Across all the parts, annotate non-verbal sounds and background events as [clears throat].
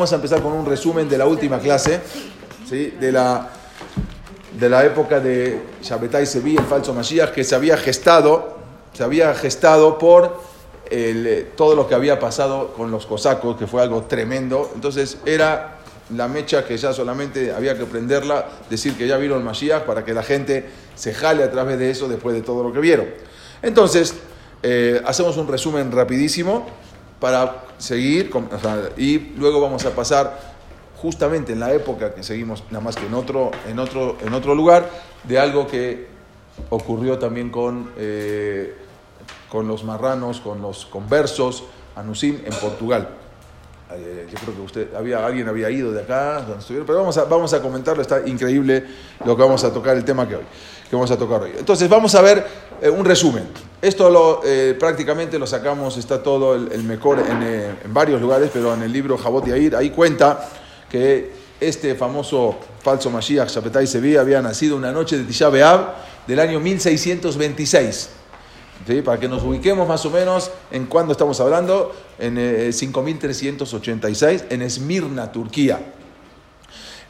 Vamos a empezar con un resumen de la última clase, ¿sí? de, la, de la época de Shabbatai Sevi, el falso Mashiach, que se había gestado, se había gestado por el, todo lo que había pasado con los cosacos, que fue algo tremendo. Entonces era la mecha que ya solamente había que prenderla, decir que ya vino el Mashiach para que la gente se jale a través de eso después de todo lo que vieron. Entonces, eh, hacemos un resumen rapidísimo para seguir y luego vamos a pasar justamente en la época que seguimos nada más que en otro, en otro, en otro lugar de algo que ocurrió también con, eh, con los marranos, con los conversos, Anusim en Portugal. Eh, yo creo que usted, había, alguien había ido de acá, donde estuvieron, pero vamos a, vamos a comentarlo, está increíble lo que vamos a tocar, el tema que hoy, que vamos a tocar hoy. Entonces vamos a ver eh, un resumen. Esto lo, eh, prácticamente lo sacamos, está todo el, mejor en, en, varios lugares, pero en el libro Jabot Yair, ahí cuenta que este famoso falso Mashiach, Shapetai Sevi, había nacido una noche de Tisha B'Av del año 1626. Para que nos ubiquemos más o menos en cuándo estamos hablando, en 5386, en Esmirna, Turquía.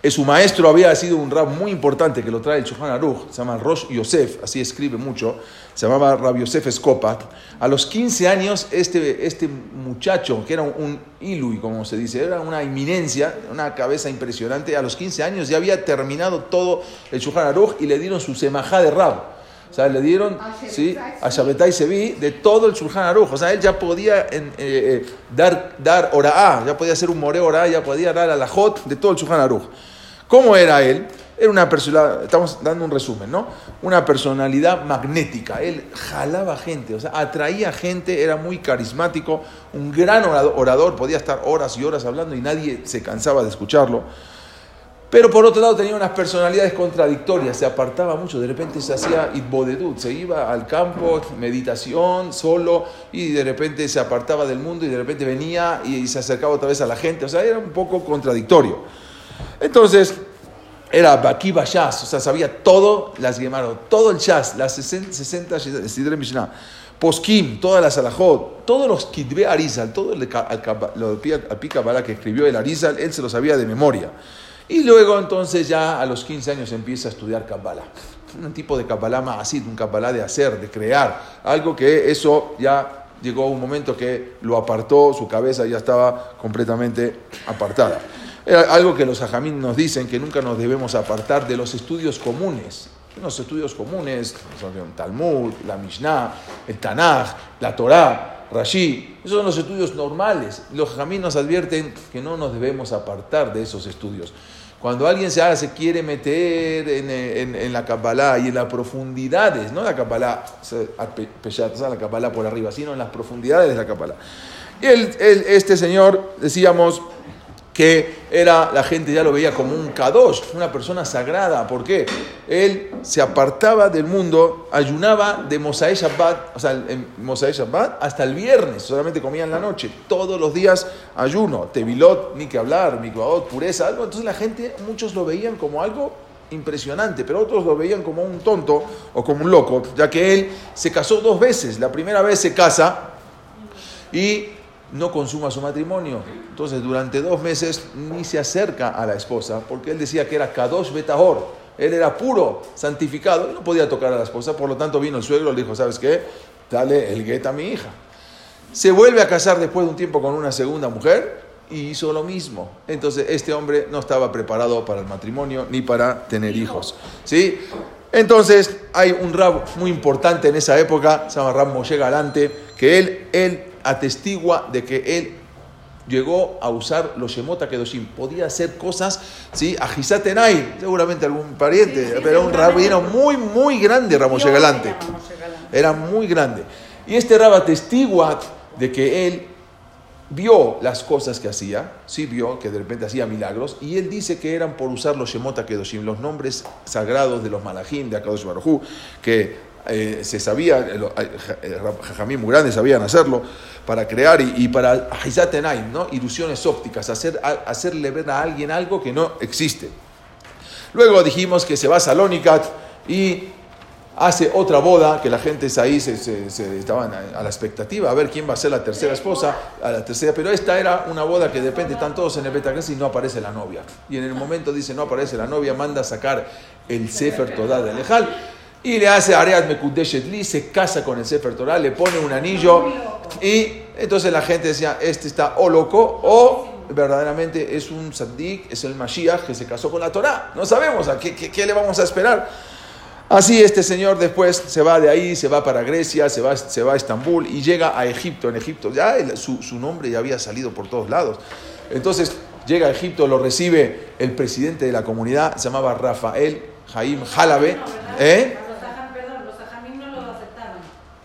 Su maestro había sido un rab muy importante que lo trae el Shulchan Aruch, se llama Rosh Yosef, así escribe mucho, se llamaba Rab Yosef Skopat. A los 15 años, este, este muchacho, que era un, ilui, como se dice, era una eminencia, una cabeza impresionante, a los 15 años ya había terminado todo el Shulchan Aruch y le dieron su semajá de rab. O sea, le dieron ¿sí? a Shabbatai Sevi de todo el Shulchan Aruch. O sea, él ya podía eh, eh, dar, dar ya podía hacer un more orá, ya podía dar a la hot de todo el Shulchan Aruch. ¿Cómo era él? Era una personalidad, estamos dando un resumen, ¿no? Una personalidad magnética. Él jalaba gente, o sea, atraía gente, era muy carismático, un gran orador, podía estar horas y horas hablando y nadie se cansaba de escucharlo. Pero por otro lado tenía unas personalidades contradictorias, se apartaba mucho, de repente se hacía itbodedut, se iba al campo, meditación, solo, y de repente se apartaba del mundo y de repente venía y se acercaba otra vez a la gente, o sea, era un poco contradictorio. Entonces, era Baki Shas, o sea, sabía todo, las Gemaro, todo el Shas, las 60 Sidre Mishnah, Poskim, todas las Alajot, todos los Kidbe Arizal, todo el, lo de que escribió el Arizal, él se lo sabía de memoria. Y luego entonces ya a los 15 años empieza a estudiar Kabbalah. Un tipo de Kabbalah más un Kabbalah de hacer, de crear. Algo que eso ya llegó a un momento que lo apartó, su cabeza ya estaba completamente apartada. Era algo que los ajamín nos dicen que nunca nos debemos apartar de los estudios comunes. Los estudios comunes, el Talmud, la Mishnah, el Tanaj, la Torah, Rashi, esos son los estudios normales. Los ajamín nos advierten que no nos debemos apartar de esos estudios. Cuando alguien se, se quiere meter en, la Kabbalah y en las profundidades, no la Kabbalah, la Kabbalah por arriba, sino en las profundidades de la Kabbalah. Y este señor, decíamos, que era, la gente ya lo veía como un kadosh, una persona sagrada. ¿Por qué? Él se apartaba del mundo, ayunaba de Mosae Shabbat, o sea, en hasta el viernes, solamente comía en la noche, todos los días ayuno, tevilot, ni que hablar, mikvaot, pureza, algo. Entonces la gente, muchos lo veían como algo impresionante, pero otros lo veían como un tonto o como un loco, ya que él se casó dos veces. La primera vez se casa y no consuma su matrimonio. Entonces, durante dos meses ni se acerca a la esposa, porque él decía que era Kadosh Betahor, él era puro, santificado, y no podía tocar a la esposa, por lo tanto vino el suegro y le dijo, ¿sabes qué? Dale el gueta a mi hija. Se vuelve a casar después de un tiempo con una segunda mujer y hizo lo mismo. Entonces, este hombre no estaba preparado para el matrimonio ni para tener hijos. ¿Sí? Entonces, hay un rab muy importante en esa época, se llama Rab Moshe Galante, que él, él atestigua de que él llegó a usar los Shemot Kedoshim. Podía hacer cosas, ¿sí? Ajisatenay, seguramente algún pariente, pero un rabino muy, muy grande, Ramos Galante. Era muy grande. Y este rab atestigua de que él vio las cosas que hacía, sí vio que de repente hacía milagros, y él dice que eran por usar los Shemot Kedoshim, los nombres sagrados de los Malachim de Akadosh Baruj que eh, se sabía, Jajamín muy grandes sabían hacerlo, para crear y, para ¿no? ilusiones ópticas, hacer, hacerle ver a alguien algo que no existe. Luego dijimos que se va a Salónica y hace otra boda, que la gente es ahí, se, se, estaban a, la expectativa, a ver quién va a ser la tercera esposa, la tercera, pero esta era una boda que depende, están todos en el Betacres y no aparece la novia. Y en el momento dice, no aparece la novia, manda a sacar el Sefer Todá de Alejal y le hace Ariad Mekudeshet Li, se casa con el Sefer Torah, le pone un anillo y entonces la gente decía, este está o loco o verdaderamente es un saddik, es el Mashiach que se casó con la Torah. No sabemos a qué, qué, le vamos a esperar. Así este señor después se va de ahí, se va para Grecia, se va, se va a Estambul y llega a Egipto. En Egipto ya su, su nombre ya había salido por todos lados. Entonces llega a Egipto, lo recibe el presidente de la comunidad, se llamaba Rafael Jaim Jalabe. ¿Eh?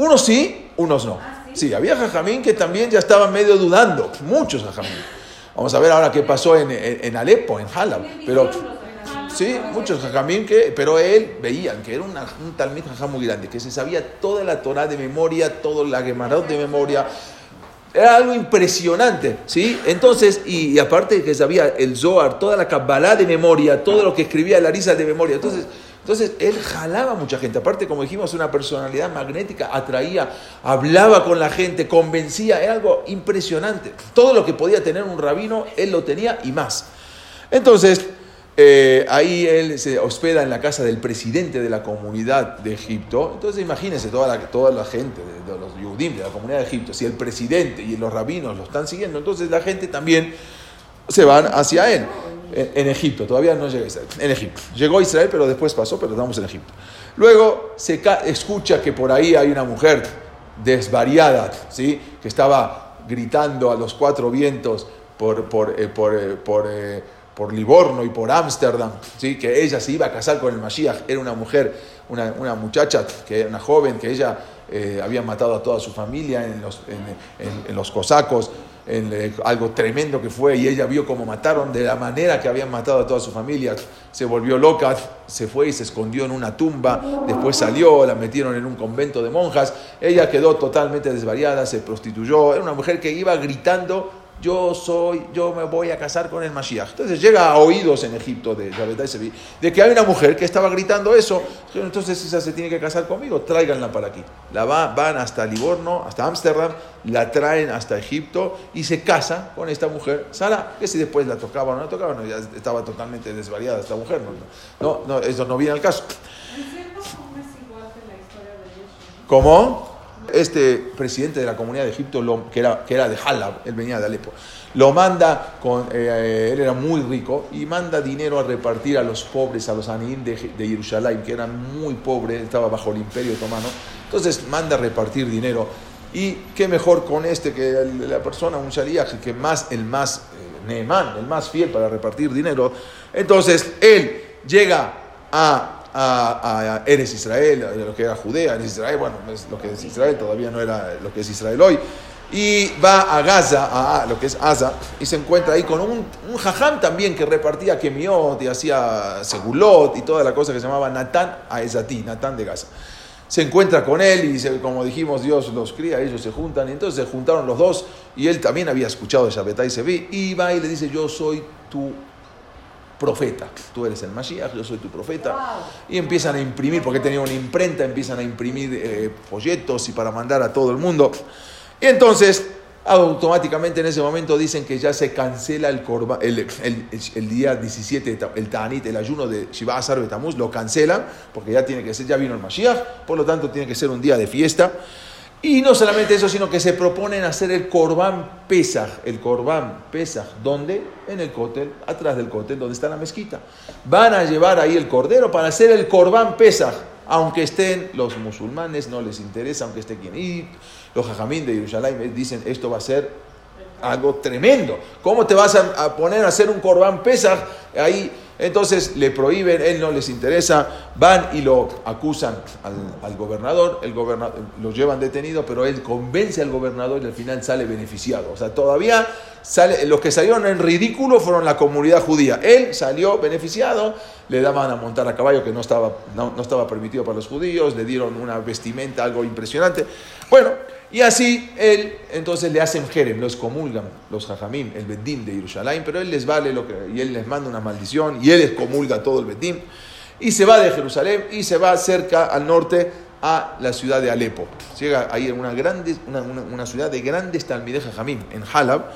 Unos sí, unos no. Ah, sí, había jajamín que también ya estaban medio dudando, muchos jajamín. Vamos a ver ahora qué pasó en, en, Alepo, en Halab. Pero, sí, muchos jajamín que, pero él veían que era un talmid jajam muy grande, que se sabía toda la Torah de memoria, todo la Gemarot de memoria. Era algo impresionante, ¿sí? Entonces, y, aparte que sabía el Zohar, toda la Kabbalah de memoria, todo lo que escribía Larisa de memoria. Entonces, entonces él jalaba a mucha gente. Aparte, como dijimos, una personalidad magnética, atraía, hablaba con la gente, convencía, era algo impresionante. Todo lo que podía tener un rabino, él lo tenía y más. Entonces, eh, ahí él se hospeda en la casa del presidente de la comunidad de Egipto. Entonces imagínense toda la, toda la gente de, los Yudim, de la comunidad de Egipto, si el presidente y los rabinos lo están siguiendo, entonces la gente también se van hacia él en, Egipto, todavía no llega a Israel, en Egipto. Llegó a Israel, pero después pasó, pero estamos en Egipto. Luego se escucha que por ahí hay una mujer desvariada, ¿sí? que estaba gritando a los cuatro vientos por, por, eh, por, eh, por, eh, por Livorno y por Ámsterdam, ¿sí? que ella se iba a casar con el Mashiach, era una mujer, una, una muchacha, que una joven, que ella había matado a toda su familia en los, en los cosacos, en eh, algo tremendo que fue y ella vio cómo mataron de la manera que habían matado a toda su familia. Se volvió loca, se fue y se escondió en una tumba, después salió, la metieron en un convento de monjas, ella quedó totalmente desvariada, se prostituyó, era una mujer que iba gritando yo soy, yo me voy a casar con el Mashiach. Entonces llega a oídos en Egipto de Sevi de que hay una mujer que estaba gritando eso, entonces esa se tiene que casar conmigo, tráiganla para aquí. La van hasta Livorno, hasta Ámsterdam, la traen hasta Egipto y se casa con esta mujer, Sara, que si después la tocaba o no la tocaba, no, ya estaba totalmente desvariada esta mujer, no, no, eso no viene al caso. ¿Cómo? Este presidente de la comunidad de Egipto, que, era, que era de Halab, él venía de Alepo, lo manda, con, eh, él era muy rico, y manda dinero a repartir a los pobres, a los anín de, de Jerusalén, que eran muy pobres, estaba bajo el imperio otomano. Entonces manda a repartir dinero. Y qué mejor con este que la persona, un shaliach, que más, el más eh, el más fiel para repartir dinero. Entonces él llega a a, Eres Israel, lo que era Judea, Eres Israel, bueno, es lo que es Israel, todavía no era lo que es Israel hoy. Y va a Gaza, a lo que es Gaza, y se encuentra ahí con un, un jajam también que repartía kemiot y hacía segulot y toda la cosa que se llamaba Natán a Esatí, Natán de Gaza. Se encuentra con él y como dijimos, Dios los cría, ellos se juntan, y entonces se juntaron los dos, y él también había escuchado de Shabbatai Sevi, y va y le dice, yo soy tu profeta. Tú eres el Mashiach, yo soy tu profeta. Y empiezan a imprimir, porque tenía una imprenta, empiezan a imprimir eh, folletos y para mandar a todo el mundo. Y entonces, automáticamente en ese momento dicen que ya se cancela el, el, día 17, el Ta'anit, el ayuno de Shiva Asar Betamuz, lo cancelan, porque ya tiene que ser, ya vino el Mashiach, por lo tanto tiene que ser un día de fiesta. Y no solamente eso, sino que se proponen hacer el Corbán Pesach. El Corbán Pesach, ¿dónde? En el cótel, atrás del cótel, donde está la mezquita. Van a llevar ahí el cordero para hacer el Corbán Pesach. Aunque estén los musulmanes, no les interesa, aunque esté quien. Y los jajamín de Jerusalén dicen, esto va a ser algo tremendo. ¿Cómo te vas a, poner a hacer un Corbán Pesach ahí? Entonces le prohíben, él no les interesa, van y lo acusan al, gobernador, el gobernador, lo llevan detenido, pero él convence al gobernador y al final sale beneficiado. O sea, todavía los que salieron en ridículo fueron la comunidad judía. Él salió beneficiado, le daban a montar a caballo que no estaba, no, estaba permitido para los judíos, le dieron una vestimenta, algo impresionante. Bueno, y así él, entonces le hacen jerem, los comulgan, los jajamim, el bedim de Jerusalén, pero él les vale lo que, y él les manda una maldición, y él excomulga todo el bedim. y se va de Jerusalén y se va cerca al norte a la ciudad de Alepo. Llega ahí en una, grande, una, ciudad de grandes talmides Jajamim, en Halab,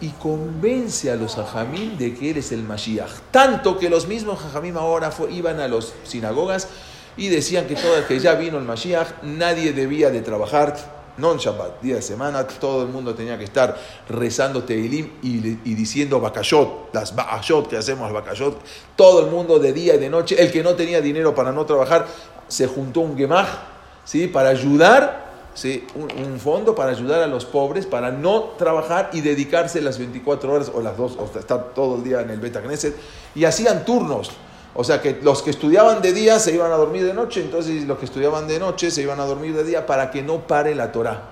y convence a los Jajamim de que él es el Mashiach. Tanto que los mismos Jajamim ahora iban a las sinagogas y decían que, todo, que ya vino el Mashiach, nadie debía de trabajar, no en Shabbat, día de semana, todo el mundo tenía que estar rezando Teilim y, diciendo Bakashot, las Bakashot que hacemos, Bakashot, todo el mundo de día y de noche, el que no tenía dinero para no trabajar, se juntó un Gemach, ¿sí? Para ayudar, Un, fondo para ayudar a los pobres, para no trabajar y dedicarse las 24 horas o las dos, o estar todo el día en el Beta Knesset, y hacían turnos. O sea que los que estudiaban de día se iban a dormir de noche, entonces los que estudiaban de noche se iban a dormir de día para que no pare la Torah.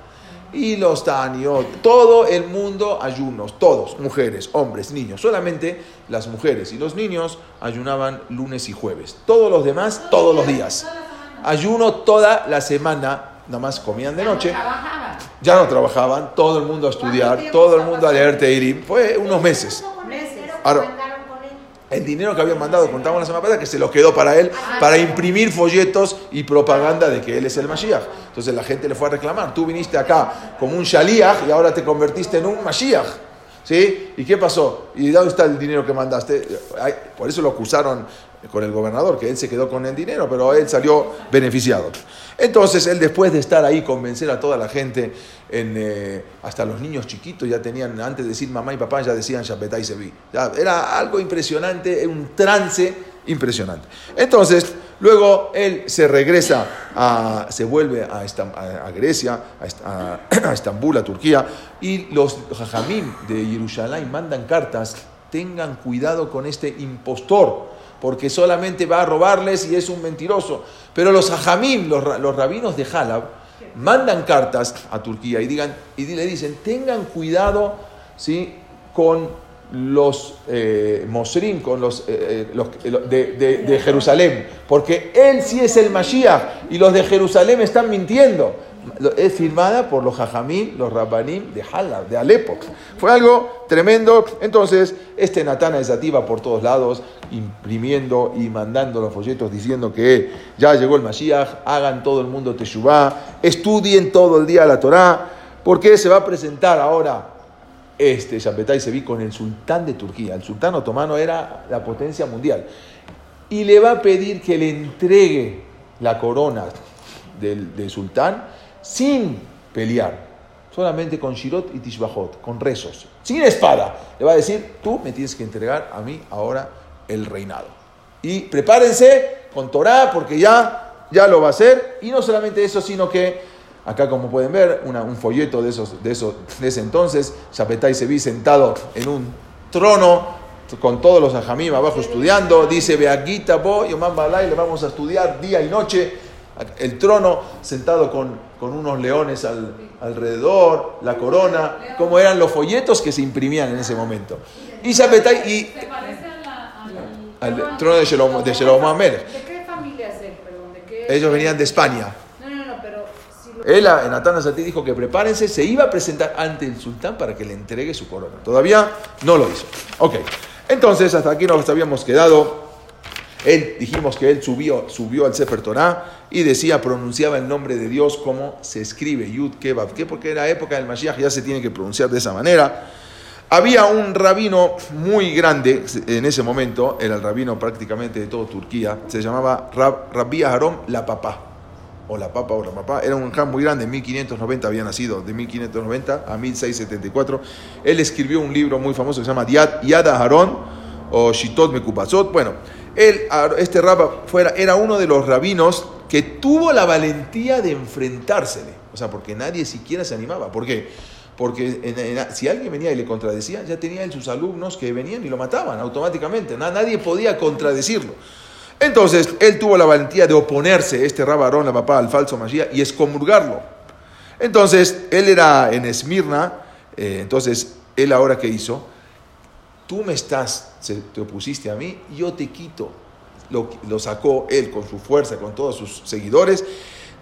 Y los Taniot, todo el mundo ayunos, todos, mujeres, hombres, niños. Solamente las mujeres y los niños ayunaban lunes y jueves. Todos los demás, todos los días. Ayuno toda la semana, nada más comían de noche. Ya no trabajaban, todo el mundo a estudiar, todo el mundo a leer Teirim. Fue unos meses. Ahora, el dinero que habían mandado, contamos la semana pasada, que se lo quedó para él, para imprimir folletos y propaganda de que él es el Mashiach. Entonces la gente le fue a reclamar, tú viniste acá como un Shaliach y ahora te convertiste en un Mashiach. ¿Sí? ¿Y qué pasó? ¿Y dónde está el dinero que mandaste? Por eso lo acusaron con el gobernador, que él se quedó con el dinero, pero él salió beneficiado. Entonces él después de estar ahí, convencer a toda la gente, en, eh, hasta los niños chiquitos ya tenían, antes de decir mamá y papá, ya decían Shapetá y Sevi. Era algo impresionante, un trance impresionante. Entonces, luego él se regresa, a, se vuelve a, a, Grecia, [clears throat] a, Estambul, a Turquía, y los jajamim de Jerusalén mandan cartas, tengan cuidado con este impostor porque solamente va a robarles y es un mentiroso. Pero los hajamim, los, rabinos de Halab, mandan cartas a Turquía y, digan, y le dicen, tengan cuidado ¿sí? con los eh, Mosrim, con los, eh, eh, de, Jerusalén, porque él sí es el Mashiach y los de Jerusalén están mintiendo es firmada por los Jajamín, los Rabbanim de Halab, de Alepo. Fue algo tremendo. Entonces, este Natana desativa por todos lados, imprimiendo y mandando los folletos diciendo que ya llegó el Mashiach, hagan todo el mundo Teshuvah, estudien todo el día la Torah, porque se va a presentar ahora este Shabbatai vi con el sultán de Turquía. El sultán otomano era la potencia mundial. Y le va a pedir que le entregue la corona del, sultán sin pelear, solamente con Shirot y Tishbahot, con rezos, sin espada. Le va a decir, tú me tienes que entregar a mí ahora el reinado. Y prepárense con Torah porque ya, ya lo va a hacer. Y no solamente eso, sino que acá como pueden ver, un folleto de, esos, de, esos, de ese entonces, Shapetai se vi sentado en un trono con todos los ajamim abajo estudiando, dice, Beaguita, Bo, Yomam Balay, le vamos a estudiar día y noche el trono sentado con, con unos leones al, alrededor, la corona, como eran los folletos que se imprimían en ese momento. Y Shabetai y al trono de ¿De qué familia es él? Ellos venían de España. No, no, no, pero... Él, en Natán dijo que prepárense, se iba a presentar ante el sultán para que le entregue su corona. Todavía no lo hizo. Ok, entonces hasta aquí nos habíamos quedado. Él, dijimos que él subió, subió al Sefer Torah y decía, pronunciaba el nombre de Dios como se escribe, Yud Kebab, ¿qué? Porque en la época del Mashiach ya se tiene que pronunciar de esa manera. Había un rabino muy grande en ese momento, era el rabino prácticamente de toda Turquía, se llamaba Rab, Rabbi Aharon la Papá, o la Papa o la Papá, era un jam muy grande, en 1590 había nacido, de 1590 a 1674. Él escribió un libro muy famoso que se llama Yad, Yad Aharon o Shitot Mekupazot. Bueno, él, este rab fuera, era uno de los rabinos que tuvo la valentía de enfrentársele. O sea, porque nadie siquiera se animaba. ¿Por qué? Porque si alguien venía y le contradecía, ya tenía en sus alumnos que venían y lo mataban automáticamente. Nadie podía contradecirlo. Entonces, él tuvo la valentía de oponerse, este rabarón, la papá, al falso Mashiach, y excomulgarlo. Entonces, él era en Esmirna, eh, entonces, él ahora qué hizo? Tú me estás, te opusiste a mí, yo te quito lo, sacó él con su fuerza, con todos sus seguidores,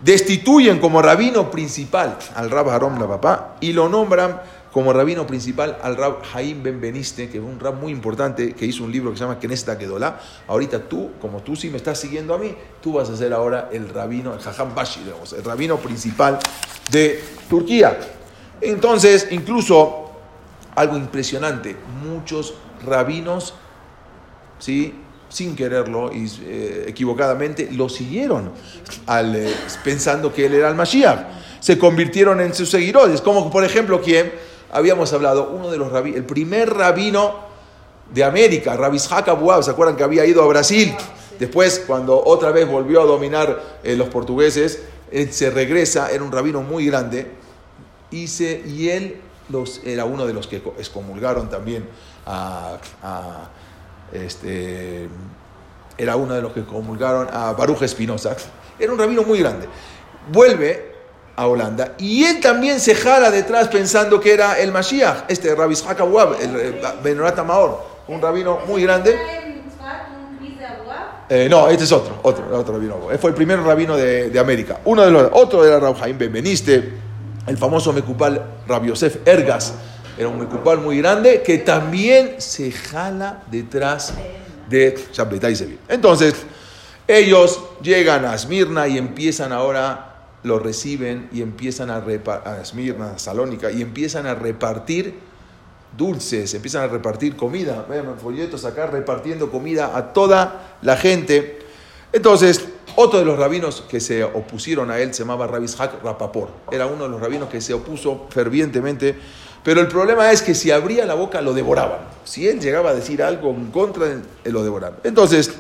destituyen como rabino principal al Rab Harom la papá y lo nombran como rabino principal al Rab Haim Ben Beniste, que es un rab muy importante, que hizo un libro que se llama Kenesta Kedolá. Ahorita tú, como tú sí me estás siguiendo a mí, tú vas a ser ahora el rabino, el Jajam Bashi, digamos, el rabino principal de Turquía. Entonces, incluso, algo impresionante, muchos rabinos, ¿sí? sin quererlo y eh, equivocadamente, lo siguieron al, eh, pensando que él era el Mashiach. Se convirtieron en sus seguidores, como por ejemplo, ¿quién? Habíamos hablado, uno de los rabinos, el primer rabino de América, Rabbi Ishaq ¿se acuerdan que había ido a Brasil? Después, cuando otra vez volvió a dominar eh, los portugueses, él se regresa, era un rabino muy grande, y, se, y él los, era uno de los que excomulgaron también a, a este, era uno de los que comulgaron a Baruch Espinosa. Era un rabino muy grande. Vuelve a Holanda y él también se jala detrás pensando que era el Mashiach, este Rabbi Ishaq el Benorat Maor, un rabino muy grande. Eh, no, este es otro, otro, otro rabino. Fue el primer rabino de, América. Uno de los, otro era Rav Jaim Benveniste, el famoso Mecupal Rabbi Yosef Ergas, era un Mecupal muy grande que también se jala detrás de Shabbatai Sevilla. Entonces, ellos llegan a Esmirna y empiezan ahora, lo reciben y empiezan a, a Esmirna, Salónica, y empiezan a repartir dulces, empiezan a repartir comida. Vean folletos acá repartiendo comida a toda la gente. Entonces, otro de los rabinos que se opusieron a él se llamaba Rabishak Rapapor. Era uno de los rabinos que se opuso fervientemente pero el problema es que si abría la boca lo devoraban. Si él llegaba a decir algo en contra, él lo devoraban. Entonces,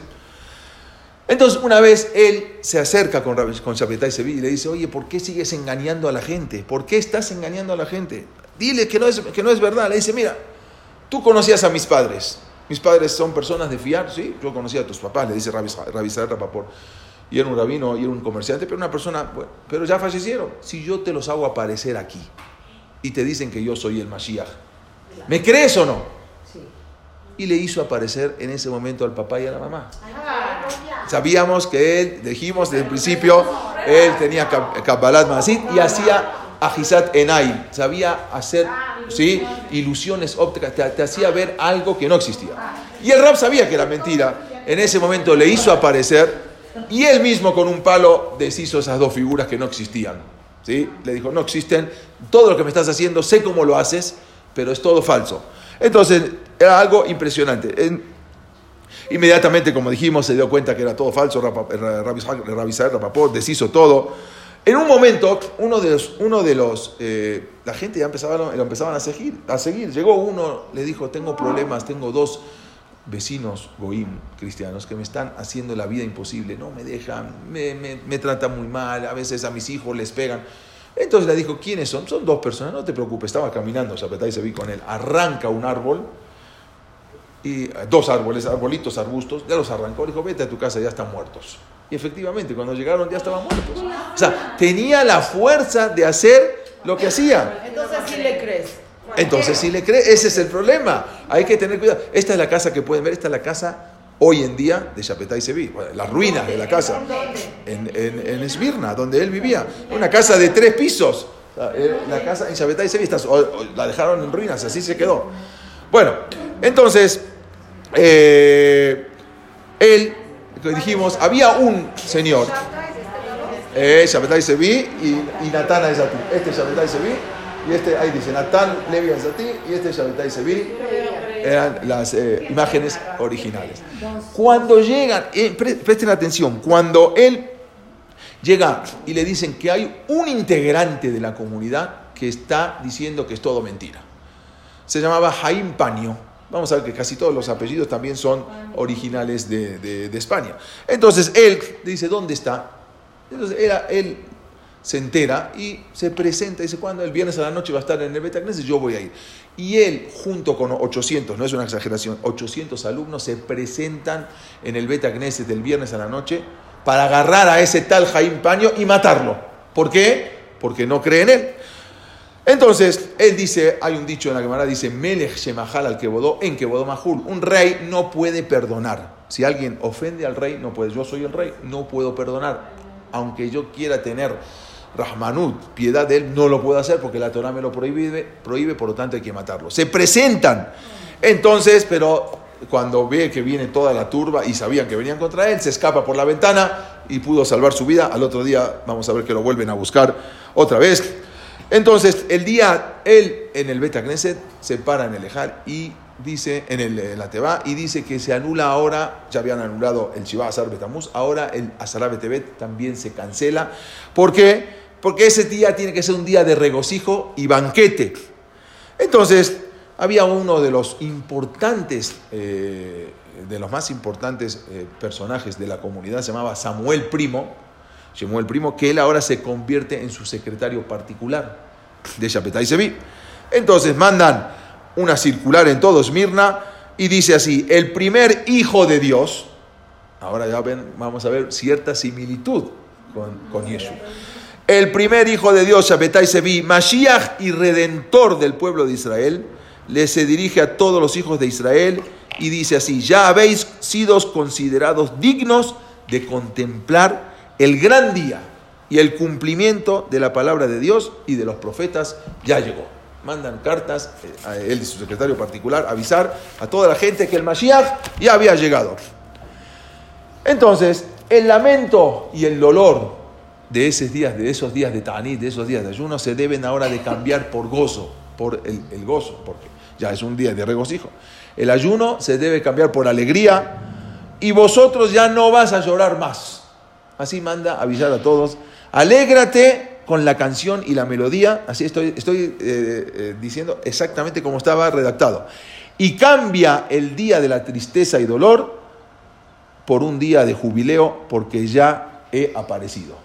entonces una vez él se acerca con, con y Sevilla y le dice, oye, ¿por qué sigues engañando a la gente? ¿Por qué estás engañando a la gente? Dile que no es, que no es verdad. Le dice, mira, tú conocías a mis padres. Mis padres son personas de fiar, ¿sí? Yo conocía a tus papás, le dice Rabisar Rapapor. Y era un rabino y era un comerciante, pero una persona, bueno, pero ya fallecieron. Si yo te los hago aparecer aquí, y te dicen que yo soy el Mashiach. ¿Me crees o no? Y le hizo aparecer en ese momento al papá y a la mamá. Sabíamos que él, dijimos desde el principio, él tenía Kabbalat Masit y hacía Ajizat Enay. Sabía hacer ¿sí? ilusiones ópticas, te, hacía ver algo que no existía. Y el rap sabía que era mentira. En ese momento le hizo aparecer y él mismo con un palo deshizo esas dos figuras que no existían. ¿sí? Le dijo, no existen, todo lo que me estás haciendo, sé cómo lo haces, pero es todo falso. Entonces, era algo impresionante. Inmediatamente, como dijimos, se dio cuenta que era todo falso, Rabizar, Rapaport, deshizo todo. En un momento, uno de los, uno de los eh, la gente ya empezaba, lo empezaban a seguir, a seguir. Llegó uno, le dijo, tengo problemas, tengo dos vecinos goim cristianos que me están haciendo la vida imposible, no me dejan, me, me, tratan muy mal, a veces a mis hijos les pegan. Entonces le dijo, ¿quiénes son? Son dos personas, no te preocupes, estaba caminando, y se vi con él, arranca un árbol, y dos árboles, arbolitos, arbustos, ya los arrancó, le dijo, vete a tu casa, ya están muertos. Y efectivamente, cuando llegaron ya estaban muertos. O sea, tenía la fuerza de hacer lo que hacía. Entonces sí le crees. Entonces, si le cree, ese es el problema. Hay que tener cuidado. Esta es la casa que pueden ver, esta es la casa hoy en día de Chapetá y Seví, las ruinas de la casa, en, en, Esmirna, donde él vivía. Una casa de tres pisos. La casa en Chapetá y Seví la dejaron en ruinas, así se quedó. Bueno, entonces, eh, él, dijimos, había un señor, eh, y Seví y, y Natana es Este es Shabetá y Seví y este, ahí dice, Natán Levi Azati y este Shabbatai Sevi, eran las eh, imágenes originales. Cuando llegan, eh, presten atención, cuando él llega y le dicen que hay un integrante de la comunidad que está diciendo que es todo mentira. Se llamaba Jaim Paño. Vamos a ver que casi todos los apellidos también son originales de, España. Entonces él dice, ¿dónde está? Entonces él se entera y se presenta, dice, cuando el viernes a la noche va a estar en el Betacneses, yo voy a ir. Y él, junto con 800, no es una exageración, 800 alumnos se presentan en el Betacneses del viernes a la noche para agarrar a ese tal Jaim Paño y matarlo. ¿Por qué? Porque no cree en él. Entonces, él dice, hay un dicho en la Gemara, dice, Melech Shemahal al Kebodó, en Kebodó Mahul. Un rey no puede perdonar. Si alguien ofende al rey, no puede. Yo soy el rey, no puedo perdonar. Aunque yo quiera tener Rahmanut, piedad de él, no lo puedo hacer porque la Torah me lo prohíbe, prohíbe, por lo tanto hay que matarlo. Se presentan. Entonces, pero cuando ve que viene toda la turba y sabían que venían contra él, se escapa por la ventana y pudo salvar su vida. Al otro día vamos a ver que lo vuelven a buscar otra vez. Entonces, el día, él en el Beta Knesset se para en el Ejal y dice, en, el, en y dice que se anula ahora, ya habían anulado el Shiva Azar Betamuz, ahora el Azar Betebet también se cancela. ¿Por qué? Porque ese día tiene que ser un día de regocijo y banquete. Entonces, había uno de los importantes, eh, de los más importantes eh, personajes de la comunidad, se llamaba Samuel Primo, Samuel Primo, que él ahora se convierte en su secretario particular de Shapetai Sevi. Entonces mandan una circular en todo Esmirna y dice así, el primer hijo de Dios, ahora ya ven, vamos a ver cierta similitud con, con Yeshua. El primer hijo de Dios, Shapetai Sevi, Mashiach y redentor del pueblo de Israel, le se dirige a todos los hijos de Israel y dice así, ya habéis sido considerados dignos de contemplar el gran día y el cumplimiento de la palabra de Dios y de los profetas ya llegó. Mandan cartas eh, a él y su secretario particular avisar a toda la gente que el Mashiach ya había llegado. Entonces, el lamento y el dolor de esos días, de esos días de Tanit, de esos días de ayuno, se deben ahora de cambiar por gozo, por el, el gozo, porque ya es un día de regocijo. El ayuno se debe cambiar por alegría y vosotros ya no vas a llorar más. Así manda avisar a todos. Alégrate con la canción y la melodía. Así estoy, estoy eh, eh, diciendo exactamente como estaba redactado. Y cambia el día de la tristeza y dolor por un día de jubileo porque ya he aparecido.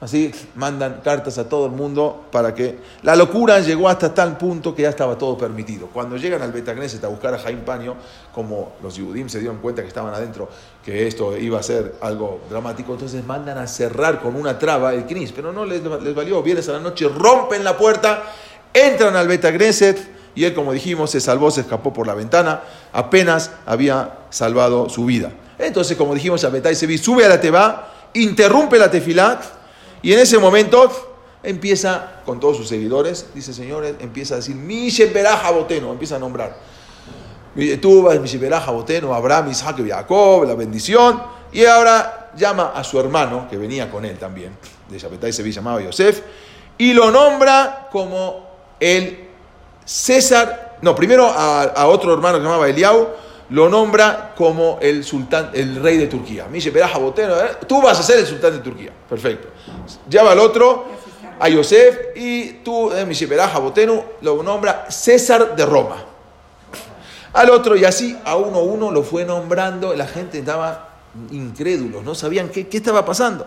Así mandan cartas a todo el mundo para que la locura llegó hasta tal punto que ya estaba todo permitido. Cuando llegan al Betagneset a buscar a Jaime Paño, como los Yudim se dieron cuenta que estaban adentro, que esto iba a ser algo dramático, entonces mandan a cerrar con una traba el Knis, pero no les, les valió. Viernes a la noche rompen la puerta, entran al Betagneset y él, como dijimos, se salvó, se escapó por la ventana, apenas había salvado su vida. Entonces, como dijimos, Abetai Sevi sube a la Teba, interrumpe la tefilat y en ese momento empieza con todos sus seguidores, dice señores, empieza a decir, Mishe Boteno, empieza a nombrar. Tú vas, Abraham, y Jacob, la bendición. Y ahora llama a su hermano, que venía con él también, de Shapetai se llamaba Yosef, y lo nombra como el César, no, primero a, otro hermano que llamaba Eliau, lo nombra como el sultán, el rey de Turquía. Beraja Boteno, ¿eh? tú vas a ser el sultán de Turquía. Perfecto. Llama al otro, a Yosef, y tú, eh, Beraja Boteno, lo nombra César de Roma. Al otro, y así a uno a uno lo fue nombrando, la gente estaba incrédulos, no sabían qué, qué estaba pasando.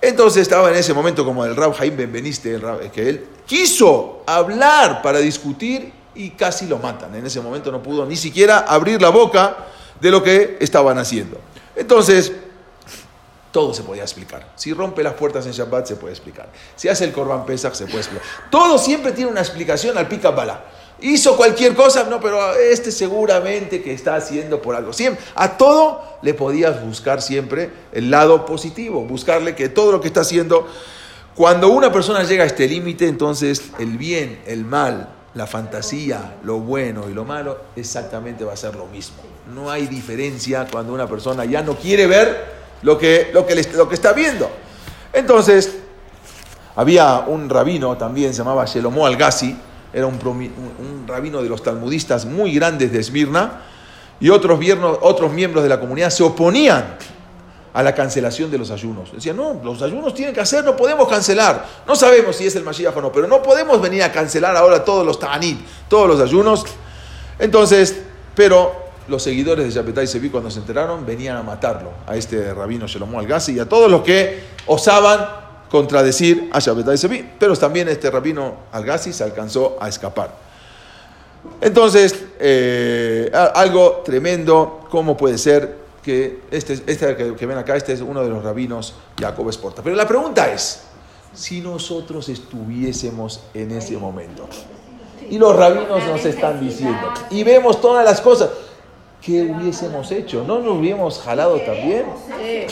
Entonces estaba en ese momento como el Rab Jaim Benveniste, el Rab, que él quiso hablar para discutir y casi lo matan. En ese momento no pudo ni siquiera abrir la boca de lo que estaban haciendo. Entonces, todo se podía explicar. Si rompe las puertas en Shabbat, se puede explicar. Si hace el Korban Pesach, se puede explicar. Todo siempre tiene una explicación al pica bala. Hizo cualquier cosa, no, pero este seguramente que está haciendo por algo. Siempre, a todo le podías buscar siempre el lado positivo, buscarle que todo lo que está haciendo, cuando una persona llega a este límite, entonces el bien, el mal, la fantasía, lo bueno y lo malo, exactamente va a ser lo mismo. No hay diferencia cuando una persona ya no quiere ver lo que, lo que, lo que está viendo. Entonces, había un rabino también, se llamaba Shelomo Algassi, era un, un, rabino de los talmudistas muy grandes de Esmirna, y otros, otros miembros de la comunidad se oponían a la cancelación de los ayunos. Decían, no, los ayunos tienen que hacer, no podemos cancelar. No sabemos si es el Mashiach o no, pero no podemos venir a cancelar ahora todos los ta'anit, todos los ayunos. Entonces, pero los seguidores de Shapetai Sevi cuando se enteraron venían a matarlo, a este rabino Shelomo Algassi y a todos los que osaban contradecir a Shapetai Sevi. Pero también este rabino Algassi se alcanzó a escapar. Entonces, eh, algo tremendo, ¿cómo puede ser que este, este que, ven acá, este es uno de los rabinos, Jacob Esporta. Pero la pregunta es, si nosotros estuviésemos en ese momento, y los rabinos nos están diciendo, y vemos todas las cosas, ¿qué hubiésemos hecho? ¿No nos hubiéramos jalado también?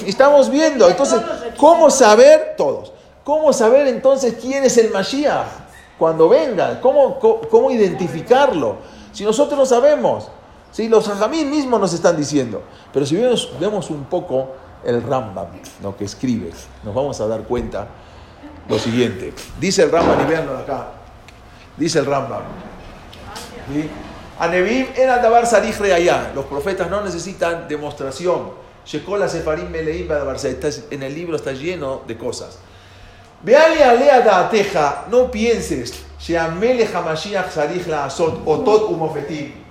Estamos viendo, entonces, ¿cómo saber todos? ¿Cómo saber entonces quién es el Mashiach cuando venga? ¿Cómo, cómo, cómo identificarlo? Si nosotros no sabemos, si los hajamim mismos nos están diciendo. Pero si vemos, vemos un poco el Rambam, lo que escribe, nos vamos a dar cuenta lo siguiente. Dice el Rambam, y véanlo acá. Dice el Rambam. ¿sí? Anebim en Aldabar Sarij allá. Los profetas no necesitan demostración. Shekola Sefarim Meleim En el libro está lleno de cosas. Veale alea da'ateja. No pienses. Sheamele Hamashiach Sarij la Asot. Otot umofetim.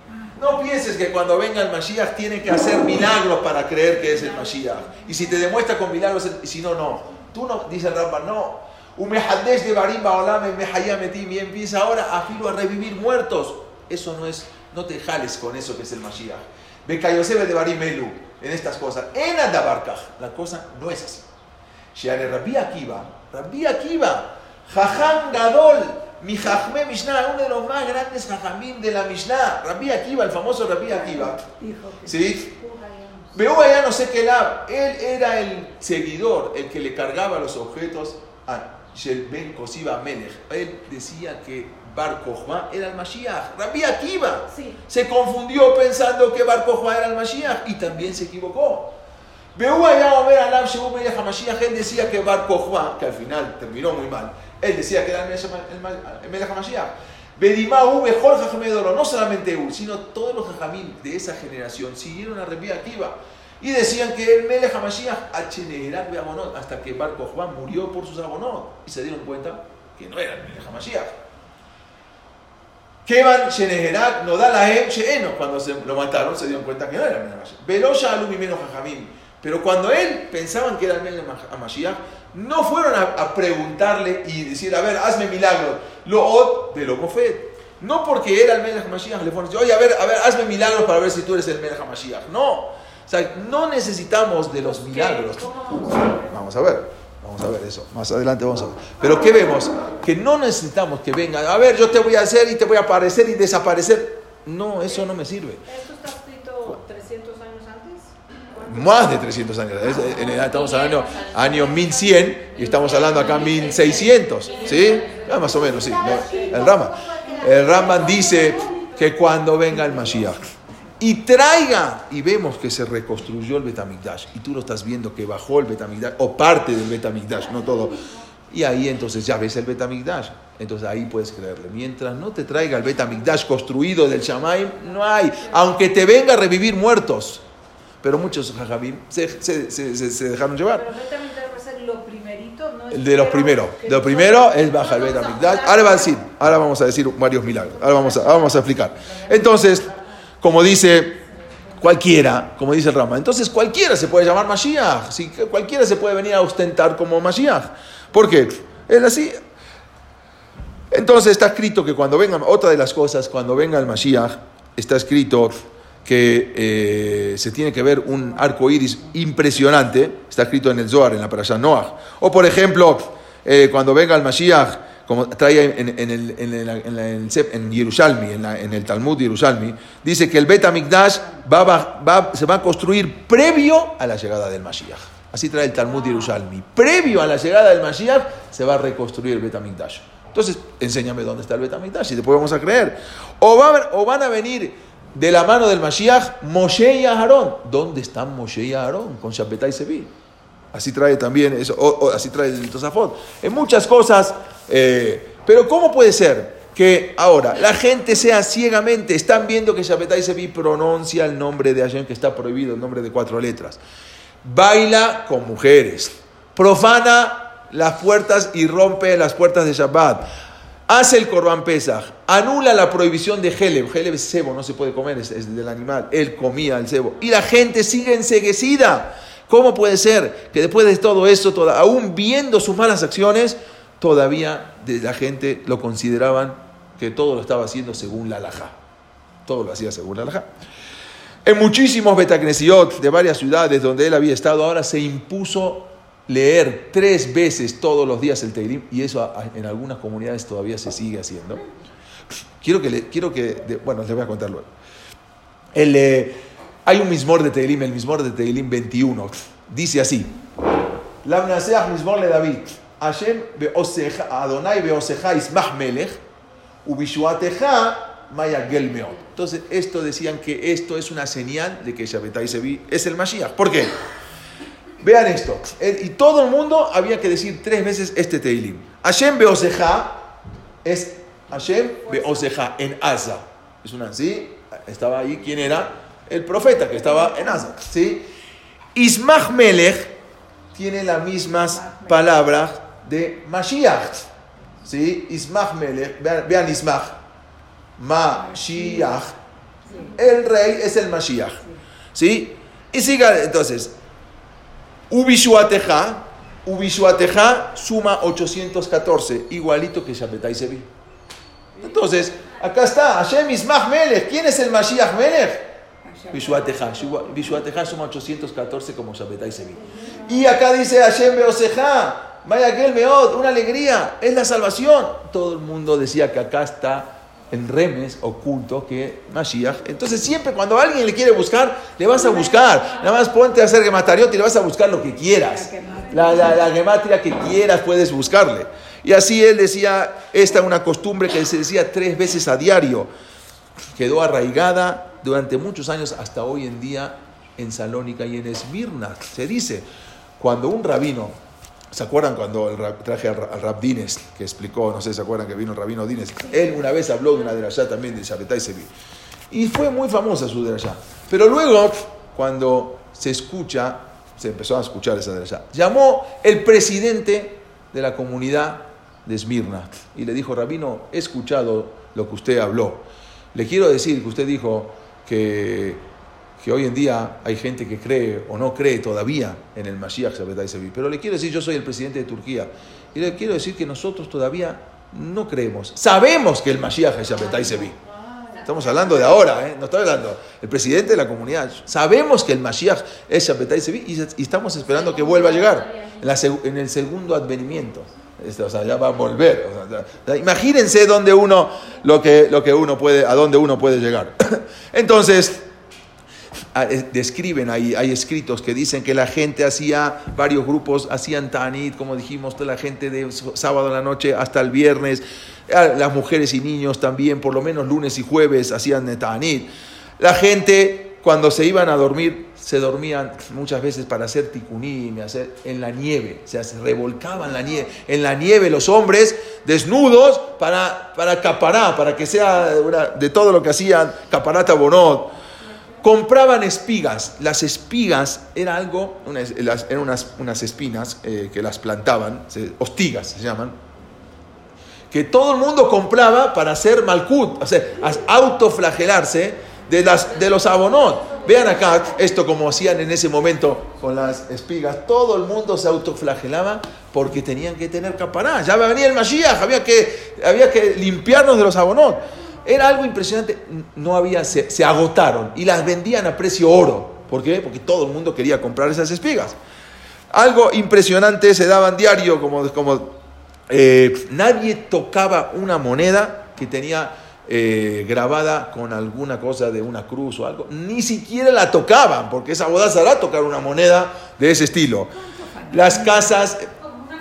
No pienses que cuando venga el Mashiach tiene que hacer milagros para creer que es el Mashiach. Y si te demuestra con milagros, y si no, no. Tú no, dice el Rambam, no. Umehadesh de Barimba Olame Mehayameti. Y empieza ahora a filo a revivir muertos. Eso no es, no te jales con eso que es el Mashiach. Bekayosebe de Barimelu en estas cosas. En Andabarkaj, la cosa no es así. Sheare Rabbi Akiva, Rabbi Akiva, Jajam Gadol, mi Jajme Mishnah, uno de los más grandes Jajamim de la Mishnah, Rabbi Akiva, el famoso Rabbi Akiva. ¿Sí? Veo allá no sé qué lab. Él era el seguidor, el que le cargaba los objetos a Shelben Kosiba Melech. Él decía que Bar Kochma era el Mashiach. Rabbi Akiva Sí. se confundió pensando que Bar Kochma era el Mashiach y también se equivocó. Veo allá Omer Alam Shehu Melech HaMashiach, él decía que Bar Kochma, que al final terminó muy mal, él decía que era el Melech el Melech HaMashiach. Bedimau Bejol Jajamedoro, no solamente él, sino todos los Jajamim de esa generación siguieron a Rabbi Akiva y decían que el Melech HaMashiach Acheneherak Be'abonot, hasta que Bar Kochma murió por sus abonot y se dieron cuenta que no era el Melech HaMashiach. No da la. Cuando se lo mataron se dieron cuenta que no era el Melech HaMashiach. Velosha Alumi menos Jajamim. Pero cuando él pensaban que era el HaMashiach, no fueron a, a preguntarle y decir, a ver, hazme milagros. Lo od de lo mofet. No porque era el Melech HaMashiach, le fueron a decir, oye, a ver, a ver, hazme milagros para ver si tú eres el Melech HaMashiach. No. O sea, no necesitamos de los milagros. ¿Cómo vamos a ver? Vamos a ver. Vamos a ver eso. Más adelante vamos a ver. Pero ¿qué vemos? Que no necesitamos que vengan. A ver, yo te voy a hacer y te voy a aparecer y desaparecer. No, eso no me sirve. Más de 300 años. En el- estamos hablando año 1100 y estamos hablando acá 1600. ¿Sí? Ah, más o menos, sí. El Rama. El Raman dice que cuando venga el Mashiach y traiga, y vemos que se reconstruyó el Betamigdash, y tú lo estás viendo que bajó el Betamigdash, o parte del Betamigdash, no todo. Y ahí entonces ya ves el Betamigdash. Entonces ahí puedes creerle. Mientras no te traiga el Betamigdash construido del Shamaim, no hay. Aunque te venga a revivir muertos. Pero muchos jajabim se, se- se- dejaron llevar. Pero a ser lo primerito, ¿no? El de los primeros. De lo primero es baja el. Ahora va a decir, ahora vamos a decir varios milagros. Ahora vamos a, ahora vamos a explicar. Entonces, como dice cualquiera, como dice el Rama, entonces cualquiera se puede llamar Mashiach. Si cualquiera se puede venir a ostentar como Mashiach. ¿Por qué? Es así. Entonces está escrito que cuando venga, otra de las cosas, cuando venga el Mashiach, está escrito que eh, se tiene que ver un arco iris impresionante, está escrito en el Zohar, en la Parashah Noach. O por ejemplo, eh, cuando venga el Mashiach, como trae en, en el, en, en en en el Talmud Yerushalmi, dice que el Bet HaMikdash va, va- se va a construir previo a la llegada del Mashiach. Así trae el Talmud Yerushalmi. Previo a la llegada del Mashiach se va a reconstruir el Bet HaMikdash. Entonces, enséñame dónde está el Bet HaMikdash y después vamos a creer. O, va o van a venir de la mano del Mashiach Moshe y Aarón. ¿Dónde están Moshe y Aarón? Con Shabbatai Sevi. Así trae también, eso, o- así trae el Tosafot. En muchas cosas, eh, pero ¿cómo puede ser que ahora la gente sea ciegamente, están viendo que Shabbatai Sevi pronuncia el nombre de Hashem que está prohibido, el nombre de cuatro letras? Baila con mujeres, profana las puertas y rompe las puertas de Shabbat. Hace el Corban Pesach, anula la prohibición de Heleb. Heleb es cebo, no se puede comer, es, del animal. Él comía el cebo. Y la gente sigue enseguecida. ¿Cómo puede ser que después de todo eso, toda- aún viendo sus malas acciones, todavía la gente lo consideraban que todo lo estaba haciendo según la alajá? Todo lo hacía según la alajá. En muchísimos Betacnesiot de varias ciudades donde él había estado, ahora se impuso leer tres veces todos los días el Teilim y eso en algunas comunidades todavía se sigue haciendo. Quiero que, le, quiero que bueno, les voy a contar luego. El, eh, hay un mismor de Teilim, el mismor de Teilim 21, dice así. Lamnaseach mismor le David. Hashem beoseja, Adonai ismach melech, ubishuateja maya gel meot. Entonces, esto decían que esto es una señal de que Shabbatai Sevi es el Mashiach. ¿Por qué? Vean esto. Eh, Y todo el mundo había que decir tres veces este Teilim. Hashem beoseja es Hashem beoseja en Asa. Es una, ¿sí? Estaba ahí, ¿quién era? El profeta que estaba en Asa, ¿sí? Ismach Melech tiene las mismas palabras de Mashiach, ¿sí? Ismach Melech, vean, vean Ismach, Mashiach, el rey es el Mashiach, ¿sí? Y siga, entonces, Ubishuateja, Ubishuateja suma 814, igualito que Shabbatai Sevi. Entonces, acá está, Hashem Ismach Melech. ¿Quién es el Mashiach Melech? Bishuateja. Suma 814 como Shabbatai Sevi. Y acá dice Hashem Beoseja. Vaya aquel una alegría, es la salvación. Todo el mundo decía que acá está en remes oculto que Mashiach. Entonces siempre cuando alguien le quiere buscar, le vas a buscar. Nada más ponte a hacer gematariot y le vas a buscar lo que quieras. La, la, la gematria que quieras puedes buscarle. Y así él decía, esta es una costumbre que se decía tres veces a diario. Quedó arraigada durante muchos años hasta hoy en día en Salónica y en Esmirna. Se dice, cuando un rabino, ¿se acuerdan cuando el traje al, al Dines, que explicó, no sé se acuerdan que vino el rabino Dines? Él una vez habló de una derashá también de Shabbatai Sevi. Y fue muy famosa su derashá. Pero luego, cuando se escucha, se empezó a escuchar esa derashá, llamó el presidente de la comunidad de Esmirna y le dijo, Rabino, he escuchado lo que usted habló. Le quiero decir que usted dijo que, que hoy en día hay gente que cree o no cree todavía en el Mashiach Sevi. Pero le quiero decir, yo soy el presidente de Turquía. Y le quiero decir que nosotros todavía no creemos. Sabemos que el Mashiach es Sevi. Estamos hablando de ahora, ¿eh? no estoy hablando. El presidente de la comunidad. Sabemos que el Mashiach es Shabbatai Sevi y, estamos esperando que vuelva a llegar en, la en el segundo advenimiento. Este, o sea, ya va a volver. O sea, ya- imagínense dónde uno, lo que, lo que uno puede, a dónde uno puede llegar. [coughs] Entonces, describen ahí, hay escritos que dicen que la gente hacía, varios grupos hacían tanit, como dijimos, la gente de sábado en la noche hasta el viernes, Ah, las mujeres y niños también, por lo menos lunes y jueves hacían tanit. La gente, cuando se iban a dormir, se dormían muchas veces para hacer ticunim, hacer en la nieve, se revolcaban la nieve, en la nieve los hombres desnudos para, para capará, para que sea de todo lo que hacían, caparata bonot. Compraban espigas. Las espigas era algo, unas- eran unas, unas espinas eh, que las plantaban, hostigas se llaman, que todo el mundo compraba para hacer sea, as- autoflagelarse de, las, de los abonot. Vean acá esto como hacían en ese momento con las espigas. Todo el mundo se autoflagelaba porque tenían que tener capará. Ya venía el Mashiach, había que, había que limpiarnos de los abonot. Era algo impresionante. No había, se, agotaron y las vendían a precio oro. ¿Por qué? Porque todo el mundo quería comprar esas espigas. Algo impresionante se daban diario, como, como eh, nadie tocaba una moneda que tenía eh, grabada con alguna cosa de una cruz o algo. Ni siquiera la tocaban, porque esa boda tocar una moneda de ese estilo. Las casas,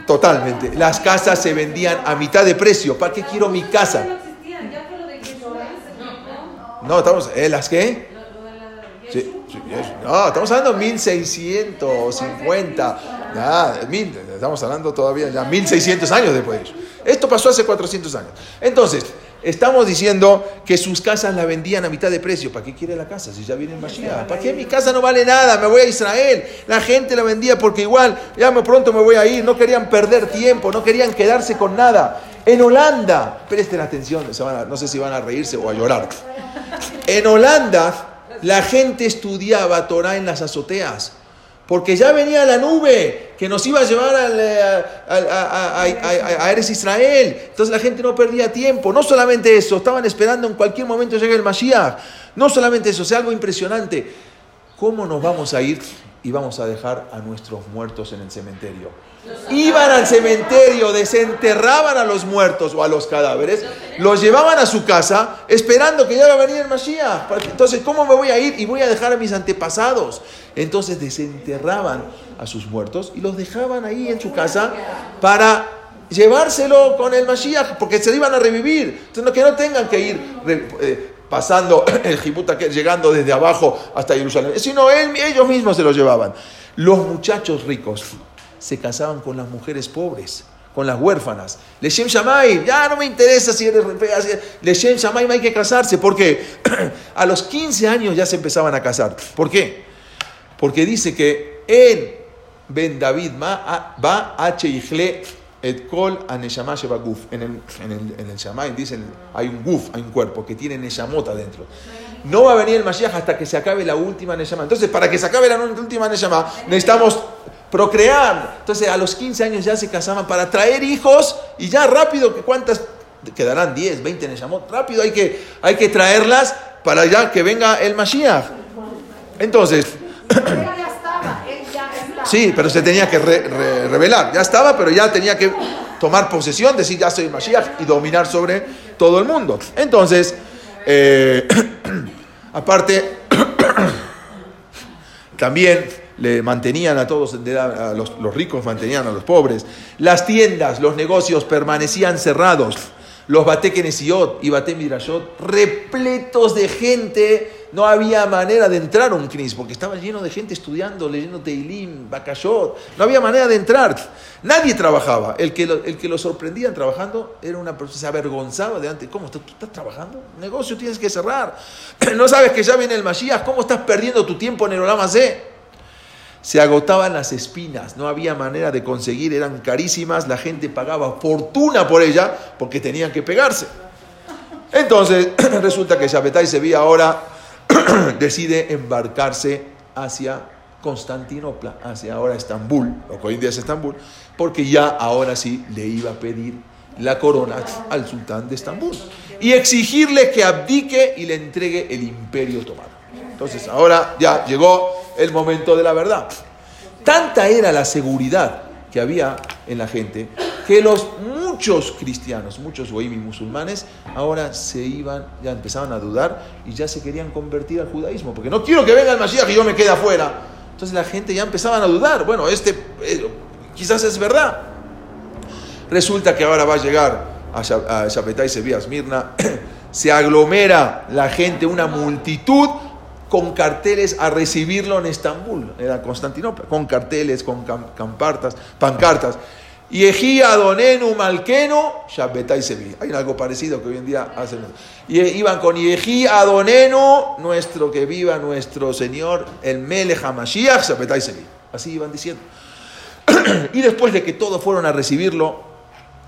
totalmente, las casas se vendían a mitad de precio. ¿Para qué quiero mi casa? No existían, ya fue lo de Yeshua, ¿no? Estamos, ¿eh? ¿Las qué? Sí, sí. No, estamos hablando de 1650. Ya, mil- estamos hablando todavía ya 1600 años después de eso. Esto pasó hace 400 años. Entonces, estamos diciendo que sus casas la vendían a mitad de precio. ¿Para qué quiere la casa si ya viene el Mashiach? ¿Para qué mi casa no vale nada? Me voy a Israel. La gente la vendía porque igual, ya pronto me voy a ir. No querían perder tiempo, no querían quedarse con nada. En Holanda, presten atención, a- no sé si van a reírse o a llorar. En Holanda la gente estudiaba Torah en las azoteas, porque ya venía la nube que nos iba a llevar eh, a Eres Israel. Entonces la gente no perdía tiempo. No solamente eso, estaban esperando en cualquier momento llegue el Mashiach. No solamente eso, o sea, algo impresionante. ¿Cómo nos vamos a ir y vamos a dejar a nuestros muertos en el cementerio. Iban al cementerio, desenterraban a los muertos o a los cadáveres, los llevaban a su casa esperando que ya va a venir el Mashiach. Entonces, ¿cómo me voy a ir y voy a dejar a mis antepasados? Entonces desenterraban a sus muertos y los dejaban ahí en su casa para llevárselo con el Mashiach, porque se iban a revivir. Entonces, que no tengan que ir eh, pasando [clears throat] el Jibuta, llegando desde abajo hasta Jerusalén, sino ellos mismos se los llevaban. Los muchachos ricos se casaban con las mujeres pobres, con las huérfanas. Leshem Shamay, ya no me interesa si eres Leshem Shamay hay que casarse. ¿Por qué? [clears throat] A los 15 años ya se empezaban a casar. ¿Por qué? Porque dice que en Ben David va H et kol aneshama guf. En el, en el, en el Shamay dicen, hay un guf, hay un cuerpo que tiene neshamot adentro. No va a venir el Mashiach hasta que se acabe la última neshama. Entonces, para que se acabe la última neshama, necesitamos procrear. Entonces a los 15 años ya se casaban para traer hijos y ya rápido, ¿cuántas? Quedarán 10, 20 en el Rápido hay que, hay que traerlas para ya que venga el Mashiach. Entonces... Sí, pero se tenía que revelar. Ya estaba, pero ya tenía que tomar posesión, decir ya soy Mashiach y dominar sobre todo el mundo. Entonces, eh, [clears throat] aparte, [clears throat] también le mantenían a todos, a los, ricos mantenían a los pobres. Las tiendas, los negocios permanecían cerrados. Los batekenesiot y batemidrashot repletos de gente. No había manera de entrar a un knis porque estaba lleno de gente estudiando, leyendo Teilim, Bakashot. No había manera de entrar. Nadie trabajaba. El que lo, el que lo sorprendían trabajando era una persona, se avergonzaba de antes. ¿Cómo? ¿Tú estás trabajando? Negocio tienes que cerrar. [clears throat] No sabes que ya viene el Mashiach. ¿Cómo estás perdiendo tu tiempo en el Olama se agotaban las espinas, no había manera de conseguir, eran carísimas, la gente pagaba fortuna por ella porque tenían que pegarse. Entonces, [clears throat] resulta que Shabetai Sevilla ahora [clears throat] decide embarcarse hacia Constantinopla, hacia ahora Estambul, lo que hoy en día es Estambul, porque ya ahora sí le iba a pedir la corona al sultán de Estambul y exigirle que abdique y le entregue el imperio otomano. Entonces, ahora ya llegó el momento de la verdad. Tanta era la seguridad que había en la gente que los muchos cristianos, muchos y musulmanes, ahora se iban, ya empezaban a dudar y ya se querían convertir al judaísmo, porque no quiero que venga el Mashiach y yo me quede afuera. Entonces la gente ya empezaban a dudar, bueno, este eh, quizás es verdad. Resulta que ahora va a llegar a Shapetai Sevilla, Mirna, [clears throat] se aglomera la gente, una multitud con carteles a recibirlo en Estambul, era Constantinopla, con carteles, con campartas, pancartas. Y Ejí Adonenu Malkeno, Shabbetai Sevi. Hay algo parecido que hoy en día hacen. Y iban con Yejí Adonenu, nuestro que viva nuestro Señor, el Melech HaMashiach, Shabbetai Sevi. Así iban diciendo. [clears throat] y después de que todos fueron a recibirlo,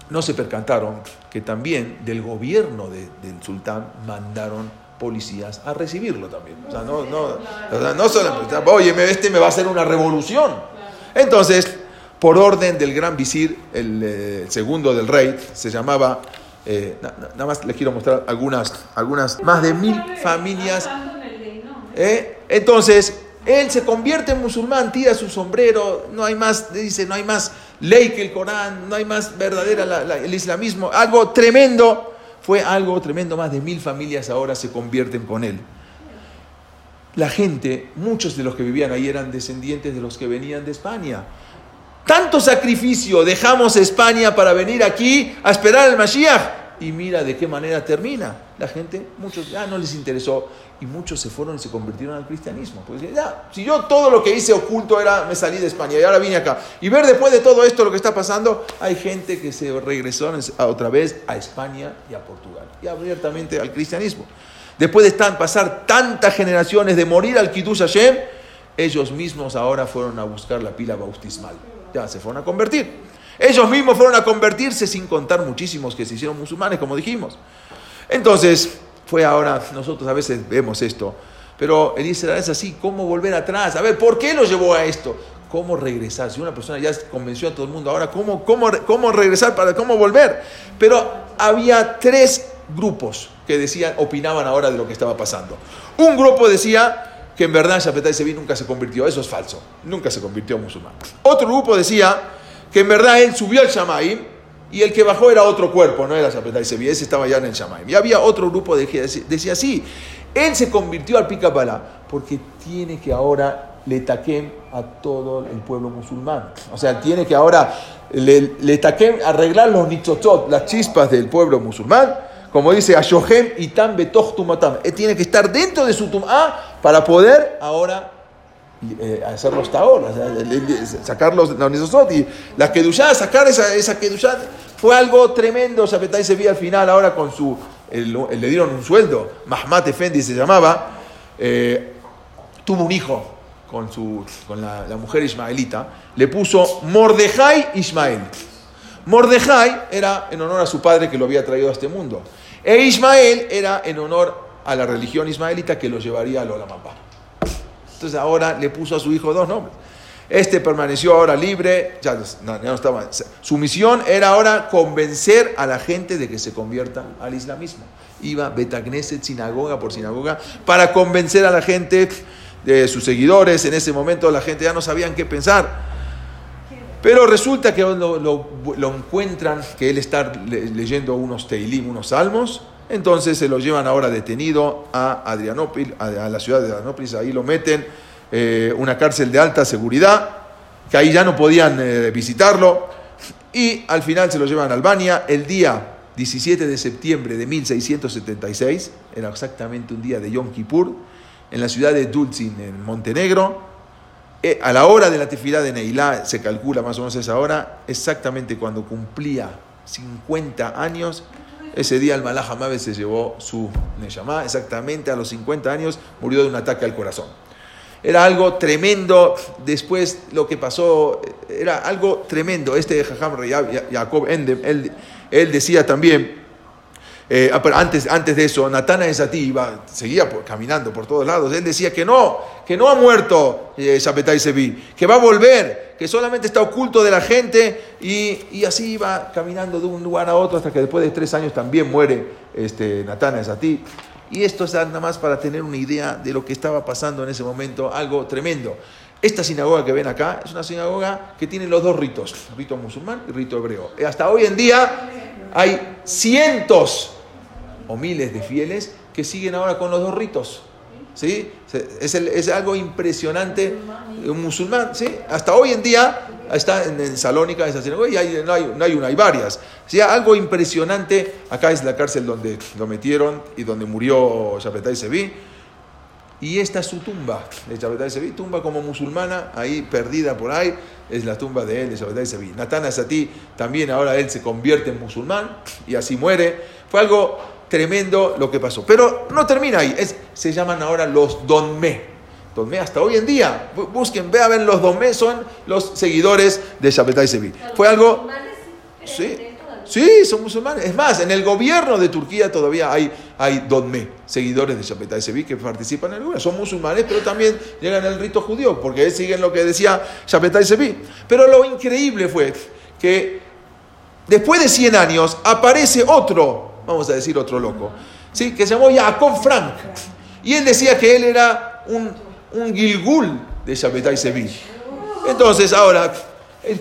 no se percantaron que también del gobierno del sultán mandaron policías a recibirlo también. O sea, no, no, no solo, oye, este me va a hacer una revolución. Entonces, por orden del gran visir, el, eh, segundo del rey, se llamaba, eh, nada más les quiero mostrar algunas, algunas, más de mil familias. ¿eh? Entonces, él se convierte en musulmán, tira su sombrero, no hay más, dice, no hay más ley que el Corán, no hay más verdadera el islamismo, algo tremendo. Fue algo tremendo, más de mil familias ahora se convierten con él. La gente, muchos de los que vivían ahí eran descendientes de los que venían de España. Tanto sacrificio dejamos España para venir aquí a esperar al Mashiach. Y mira de qué manera termina. La gente, muchos ya no les interesó y muchos se fueron y se convirtieron al cristianismo. Pues ya, si yo todo lo que hice oculto era, me salí de España y ahora vine acá. Y ver después de todo esto lo que está pasando, hay gente que se regresó otra vez a España y a Portugal. Y abiertamente al cristianismo. Después de estar, pasar tantas generaciones de morir al Kiddush Hashem, ellos mismos ahora fueron a buscar la pila bautismal. Ya se fueron a convertir. Ellos mismos fueron a convertirse sin contar muchísimos que se hicieron musulmanes, como dijimos. Entonces, fue ahora, nosotros a veces vemos esto, pero el Israel es así, ¿cómo volver atrás? A ver, ¿por qué lo llevó a esto? ¿Cómo regresar? Si una persona ya convenció a todo el mundo, ahora, ¿cómo, cómo, cómo regresar para cómo volver? Pero había tres grupos que decían, opinaban ahora de lo que estaba pasando. Un grupo decía que en verdad Shapetai Sevi nunca se convirtió. Eso es falso. Nunca se convirtió musulmán. Otro grupo decía que en verdad él subió al Shamaim y el que bajó era otro cuerpo, no era Shapetai Sevi. Ese estaba ya en el Shamaim. Y había otro grupo que decía así. Él se convirtió al Picapala porque tiene que ahora le taquen a todo el pueblo musulmán. O sea, tiene que ahora le, taquen arreglar los nichotot, las chispas del pueblo musulmán como dice Ashohem Itam Betoch Tumatam. Él tiene que estar dentro de su Tum'a para poder ahora eh, hacer los taor, sacar los Nisosot y la Kedushá, sacar esa, esa Kedushá. Fue algo tremendo. Shapetai se vio al final ahora con su. le dieron un sueldo. Mahmat Efendi se llamaba. Eh, tuvo un hijo con, su, con la, la mujer ismaelita. Le puso Mordejai Ismael. Mordejai era en honor a su padre que lo había traído a este mundo. E Ismael era en honor a la religión ismaelita que lo llevaría a Lolamapá. Entonces ahora le puso a su hijo dos nombres. Este permaneció ahora libre, ya no, estaba. Su misión era ahora convencer a la gente de que se convierta al islamismo. Iba Betagneset, sinagoga por sinagoga, para convencer a la gente de sus seguidores. En ese momento la gente ya no sabían qué pensar. Pero resulta que lo, encuentran, que él está leyendo unos teilim, unos salmos, entonces se lo llevan ahora detenido a Adrianópolis, a, la ciudad de Adrianópolis, ahí lo meten, eh, una cárcel de alta seguridad, que ahí ya no podían eh, visitarlo, y al final se lo llevan a Albania. El día 17 de septiembre de 1676, era exactamente un día de Yom Kippur, en la ciudad de Dulcin, en Montenegro, eh, a la hora de la tefilá de Neilá, se calcula más o menos esa hora, exactamente cuando cumplía 50 años, ese día el Malach Hamabe se llevó su Neyamá, exactamente a los 50 años murió de un ataque al corazón. Era algo tremendo, después lo que pasó, era algo tremendo. Este Jajam Jacob Endem, él, él decía también, eh, ah, antes, antes de eso, Natana Esati iba, seguía caminando por todos lados. Él decía que no, que no ha muerto eh, que va a volver, que solamente está oculto de la gente. Y, así iba caminando de un lugar a otro hasta que después de tres años también muere este, Natana Esati. Y esto es nada más para tener una idea de lo que estaba pasando en ese momento, algo tremendo. Esta sinagoga que ven acá es una sinagoga que tiene los dos ritos, rito musulmán y rito hebreo. Hasta hoy en día hay cientos o miles de fieles que siguen ahora con los dos ritos. ¿Sí? Es, algo impresionante. Un musulmán, ¿sí? Hasta hoy en día está en, Salónica esa sinagoga y hay, no, hay, no, hay, una, hay varias. ¿Sí? Algo impresionante. Acá es la cárcel donde lo metieron y donde murió Shapetai Sevi. Y esta es su tumba de Shapetai Sevi, tumba como musulmana, ahí perdida por ahí, es la tumba de él, de Shapetai Sevi. Natana Sati también ahora él se convierte en musulmán y así muere. Fue algo tremendo lo que pasó. Pero no termina ahí, es, se llaman ahora los Donme. Donme hasta hoy en día, busquen, vean, los Donme son los seguidores de Shabbatai Sevi. Fue algo... Sí, sí, son musulmanes. Es más, en el gobierno de Turquía todavía hay, hay Donme, seguidores de Shabbatai Sevi que participan en gobierno. Son musulmanes, pero también llegan al rito judío, porque siguen lo que decía Shabbatai Sevi. Pero lo increíble fue que después de 100 años aparece otro vamos a decir otro loco, ¿sí? que se llamó Jacob Frank. Y él decía que él era un, un Gilgul de Shabbatai Sevilla. Entonces, ahora,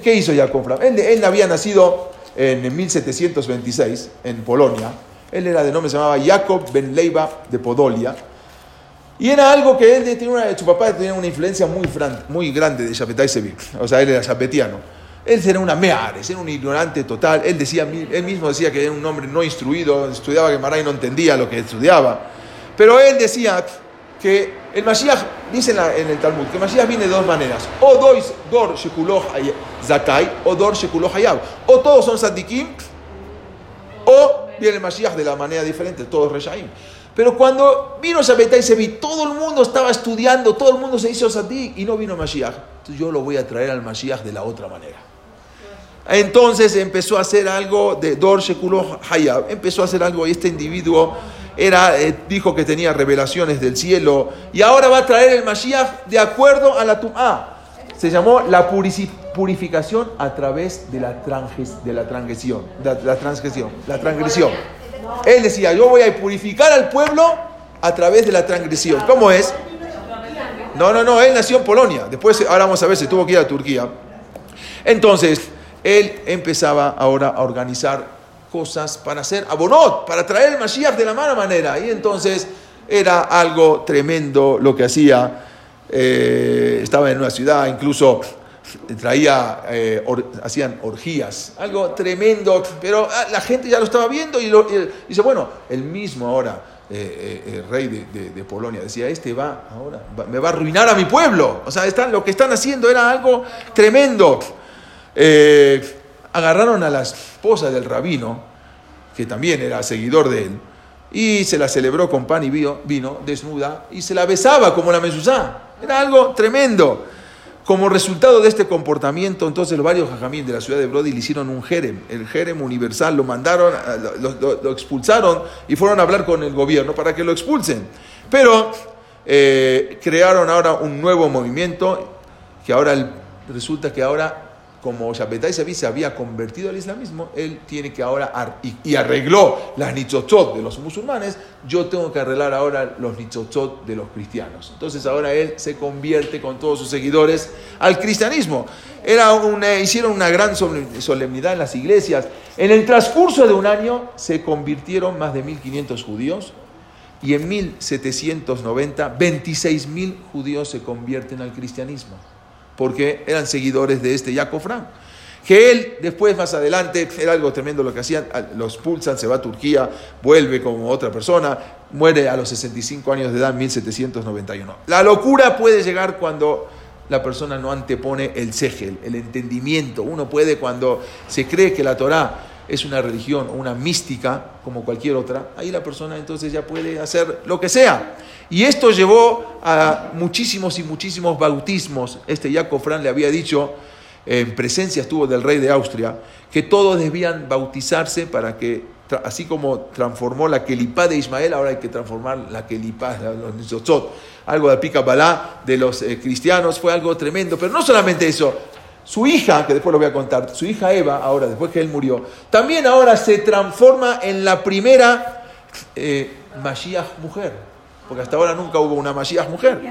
¿qué hizo Jacob Frank? Él, había nacido en 1726 en Polonia. Él era de nombre, se llamaba Jacob Ben Leiva de Podolia. Y era algo que él tenía una, su papá tenía una influencia muy, muy grande de Shabbatai Sevilla. O sea, él era shabbetiano. Él era una meares, era un ignorante total. Él, decía, él mismo decía que era un hombre no instruido, estudiaba Gemara y no entendía lo que estudiaba. Pero él decía que el Mashiach, dice en, el Talmud, que el Mashiach viene de dos maneras. O dois, dor shekuloh zakai, o dor shekuloh hayab. O todos son sadikim, o viene el Mashiach de la manera diferente, todos reshaim. Pero cuando vino Shabbatai vi, todo el mundo estaba estudiando, todo el mundo se hizo sadik y no vino Mashiach. Entonces yo lo voy a traer al Mashiach de la otra manera. Entonces empezó a hacer algo de Dor Shekulo Hayab, empezó a hacer algo y este individuo era, eh, dijo que tenía revelaciones del cielo y ahora va a traer el Mashiach de acuerdo a la Tum'a. Se llamó la purificación a través de la, de la transgresión, la transgresión, la transgresión. Él decía, yo voy a purificar al pueblo a través de la transgresión. ¿Cómo es? No, no, no, él nació en Polonia. Después, ahora vamos a ver, se tuvo que ir a Turquía. Entonces, él empezaba ahora a organizar cosas para hacer abonot, para traer el Mashiach de la mala manera. Y entonces era algo tremendo lo que hacía. Eh, estaba en una ciudad, incluso traía, eh, hacían orgías, algo tremendo, pero ah, la gente ya lo estaba viendo y, dice, bueno, el mismo ahora, eh, el rey de, Polonia, decía, este va ahora, me va a arruinar a mi pueblo, o sea, lo que están haciendo era algo tremendo. Agarraron a la esposa del rabino, que también era seguidor de él, y se la celebró con pan y vino, desnuda, y se la besaba como la mezuzá. Era algo tremendo. Como resultado de este comportamiento, entonces los varios jajamín de la ciudad de Brody le hicieron un jerem, el jerem universal, lo mandaron, lo, expulsaron y fueron a hablar con el gobierno para que lo expulsen. Pero eh, crearon ahora un nuevo movimiento que ahora resulta que ahora como Shabbatai Sevi se había convertido al islamismo, él tiene que ahora, y, arregló las nichotzot de los musulmanes, yo tengo que arreglar ahora los nichotzot de los cristianos. Entonces ahora él se convierte con todos sus seguidores al cristianismo. Era una, hicieron una gran solemnidad en las iglesias. En el transcurso de un año se convirtieron más de 1.500 judíos y en 1790 26.000 judíos se convierten al cristianismo porque eran seguidores de este Jacob Frank. Que él después, más adelante, era algo tremendo lo que hacían, los pulsan, se va a Turquía, vuelve como otra persona, muere a los 65 años de edad en 1791. La locura puede llegar cuando la persona no antepone el segel, el entendimiento. Uno puede cuando se cree que la Torah es una religión o una mística como cualquier otra, ahí la persona entonces ya puede hacer lo que sea. Y esto llevó a muchísimos y muchísimos bautismos. Este Jacob Fran le había dicho, en presencia estuvo del rey de Austria, que todos debían bautizarse para que, así como transformó la Kelipá de Ismael, ahora hay que transformar la Kelipá, los Nizotzot. Algo de pica balá de los eh, cristianos, fue algo tremendo. Pero no solamente eso, su hija, que después lo voy a contar, su hija Eva, ahora, después que él murió, también ahora se transforma en la primera eh, Mashiach mujer porque hasta ahora nunca hubo una Mashiach mujer.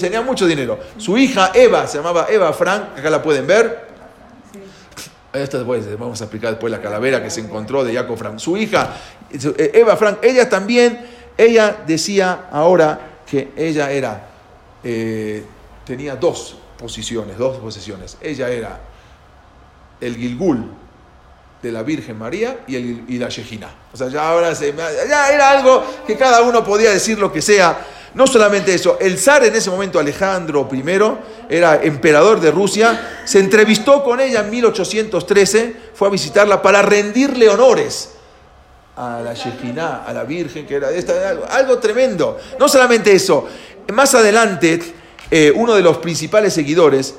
tenía mucho dinero. Su hija Eva, se llamaba Eva Frank, acá la pueden ver. Esto después, vamos a explicar después la calavera que se encontró de Jacob Frank. Su hija, eh, Eva Frank, ella también, ella decía ahora que ella era, eh, tenía dos posiciones, dos posesiones. Ella era el Gilgul, de la Virgen María y, el, y la Shejina. O sea, ya ahora se, ya era algo que cada uno podía decir lo que sea. No solamente eso, el zar en ese momento, Alejandro I, era emperador de Rusia, se entrevistó con ella en 1813, fue a visitarla para rendirle honores a la Shejina, a la Virgen, que era esta, algo tremendo. No solamente eso, más adelante, eh, uno de los principales seguidores,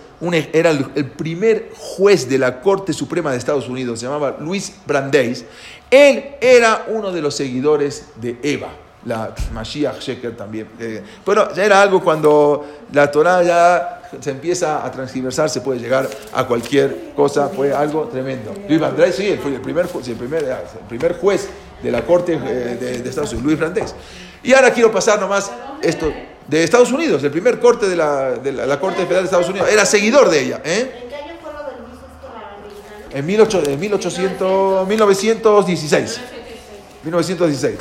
era el, primer juez de la Corte Suprema de Estados Unidos, se llamaba Luis Brandeis, él era uno de los seguidores de Eva, la Mashiach Sheker también. Eh, pero ya era algo cuando la Torah ya se empieza a transgiversar, se puede llegar a cualquier cosa, fue algo tremendo. Luis Brandeis, sí, fue el primer, el primer, el primer juez de la Corte eh, de, Estados Unidos, Luis Brandeis. Y ahora quiero pasar nomás esto de Estados Unidos, el primer corte de la, de la, Corte Federal de Estados Unidos, era seguidor de ella. ¿eh? ¿En qué año fue lo del visto En 1800, 1916. 1916.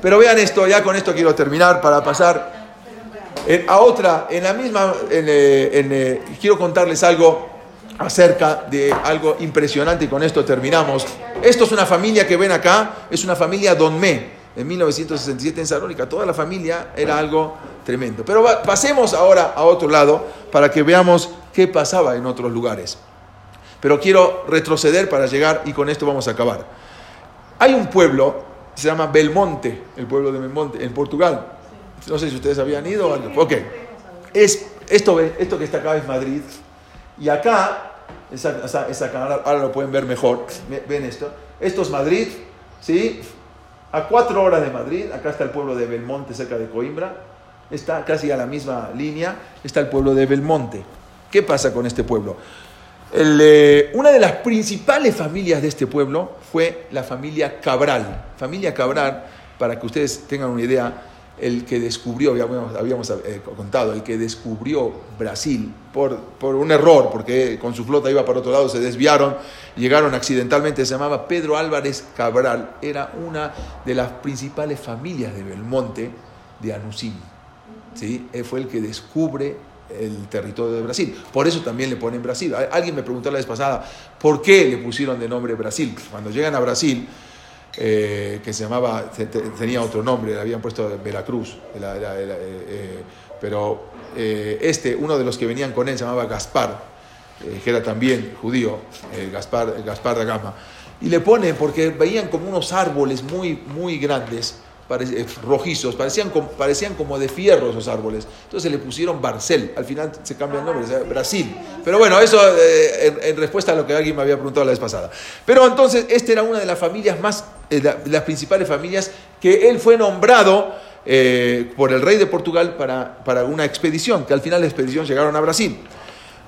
Pero vean esto, ya con esto quiero terminar para pasar a otra, en la misma, en, eh, eh, quiero contarles algo acerca de algo impresionante y con esto terminamos. Esto es una familia que ven acá, es una familia Donmé en 1967 en Salónica. Toda la familia era algo tremendo. Pero pasemos ahora a otro lado para que veamos qué pasaba en otros lugares. Pero quiero retroceder para llegar y con esto vamos a acabar. Hay un pueblo, se llama Belmonte, el pueblo de Belmonte, en Portugal. No sé si ustedes habían ido. Ok. Es, esto, esto que está acá es Madrid. Y acá, esa, esa, ahora lo pueden ver mejor. Ven esto. Esto es Madrid, ¿sí? A cuatro horas de Madrid, acá está el pueblo de Belmonte, cerca de Coimbra, está casi a la misma línea, está el pueblo de Belmonte. ¿Qué pasa con este pueblo? Eh, una de las principales familias de este pueblo fue la familia Cabral. Familia Cabral, para que ustedes tengan una idea, el que descubrió, habíamos, habíamos eh, contado, el que descubrió Brasil por, por, un error, porque con su flota iba para otro lado, se desviaron, llegaron accidentalmente, se llamaba Pedro Álvarez Cabral, era una de las principales familias de Belmonte de Anusim. ¿sí? Él fue el que descubre el territorio de Brasil. Por eso también le ponen Brasil. Alguien me preguntó la vez pasada, ¿por qué le pusieron de nombre Brasil? Cuando llegan a Brasil, eh, que se llamaba, tenía otro nombre, le habían puesto Veracruz, eh, eh, pero este, uno de los que venían con él se llamaba Gaspar, que era también judío, Gaspar, Gaspar da Gama, y le ponen porque veían como unos árboles muy, muy grandes, eh, rojizos, parecían, parecían como de fierro esos árboles. Entonces le pusieron Barcel, al final se cambia el nombre, Brasil. Pero bueno, eso eh, en, respuesta a lo que alguien me había preguntado la vez pasada. Pero entonces, esta era una de las familias más, eh, las principales familias que él fue nombrado por el rey de Portugal para, para una expedición, que al final la expedición llegaron a Brasil.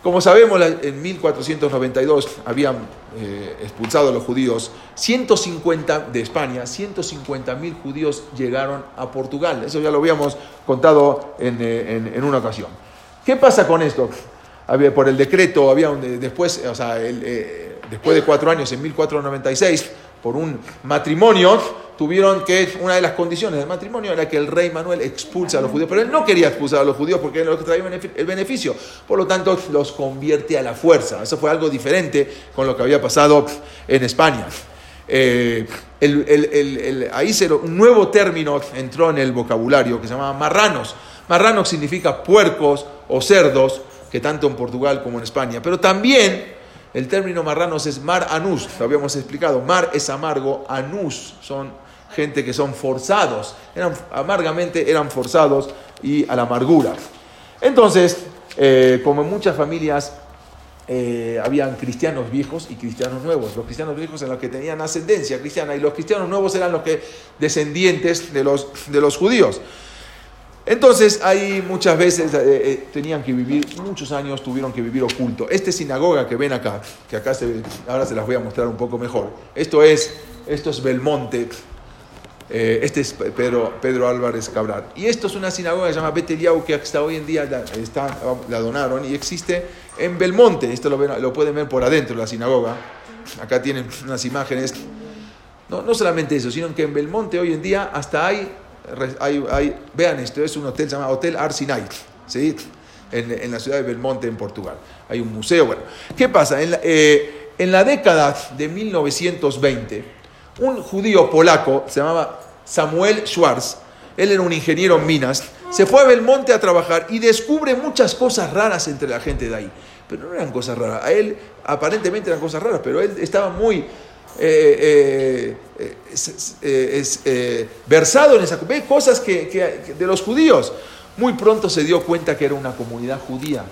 Como sabemos, en 1492 habían eh, expulsado a los judíos, 150 de España, 150 mil judíos llegaron a Portugal. Eso ya lo habíamos contado en, eh, una ocasión. ¿Qué pasa con esto? Había, por el decreto, había después, o sea, eh, después de cuatro años, en 1496, por un matrimonio, tuvieron que, una de las condiciones del matrimonio era que el rey Manuel expulse a los judíos, pero él no quería expulsar a los judíos porque era lo que traía el beneficio, por lo tanto los convierte a la fuerza. Eso fue algo diferente con lo que había pasado en España. Eh, ahí se, un nuevo término entró en el vocabulario que se llamaba marranos. Marranos significa puercos o cerdos, que tanto en Portugal como en España, pero también el término marranos es mar anus, lo habíamos explicado. Mar es amargo, anus son gente que son forzados, eran, amargamente eran forzados y a la amargura. Entonces, eh, como en muchas familias, eh, habían cristianos viejos y cristianos nuevos. Los cristianos viejos eran los que tenían ascendencia cristiana y los cristianos nuevos eran los que descendientes de los, de los judíos. Entonces, ahí muchas veces eh, eh, tenían que vivir, muchos años tuvieron que vivir oculto. Esta sinagoga que ven acá, que acá se, ahora se las voy a mostrar un poco mejor. Esto es, esto es Belmonte, eh, este es Pedro, Pedro, Álvarez Cabral. Y esto es una sinagoga que se llama Beteliau, que hasta hoy en día la, está, la donaron y existe en Belmonte. Esto lo, pueden ver por adentro, la sinagoga. Acá tienen unas imágenes. No, no solamente eso, sino que en Belmonte hoy en día hasta hay vean esto, es un hotel llamado Hotel Arsinai, ¿sí? En, la ciudad de Belmonte, en Portugal. Hay un museo. Bueno, ¿qué pasa? En la, eh, en la década de 1920, un judío polaco, se llamaba Samuel Schwartz, él era un ingeniero en minas, se fue a Belmonte a trabajar y descubre muchas cosas raras entre la gente de ahí. Pero no eran cosas raras. A él aparentemente eran cosas raras, pero él estaba muy eh, eh, es, versado en esa cosas que, de los judíos. Muy pronto se dio cuenta que era una comunidad judía.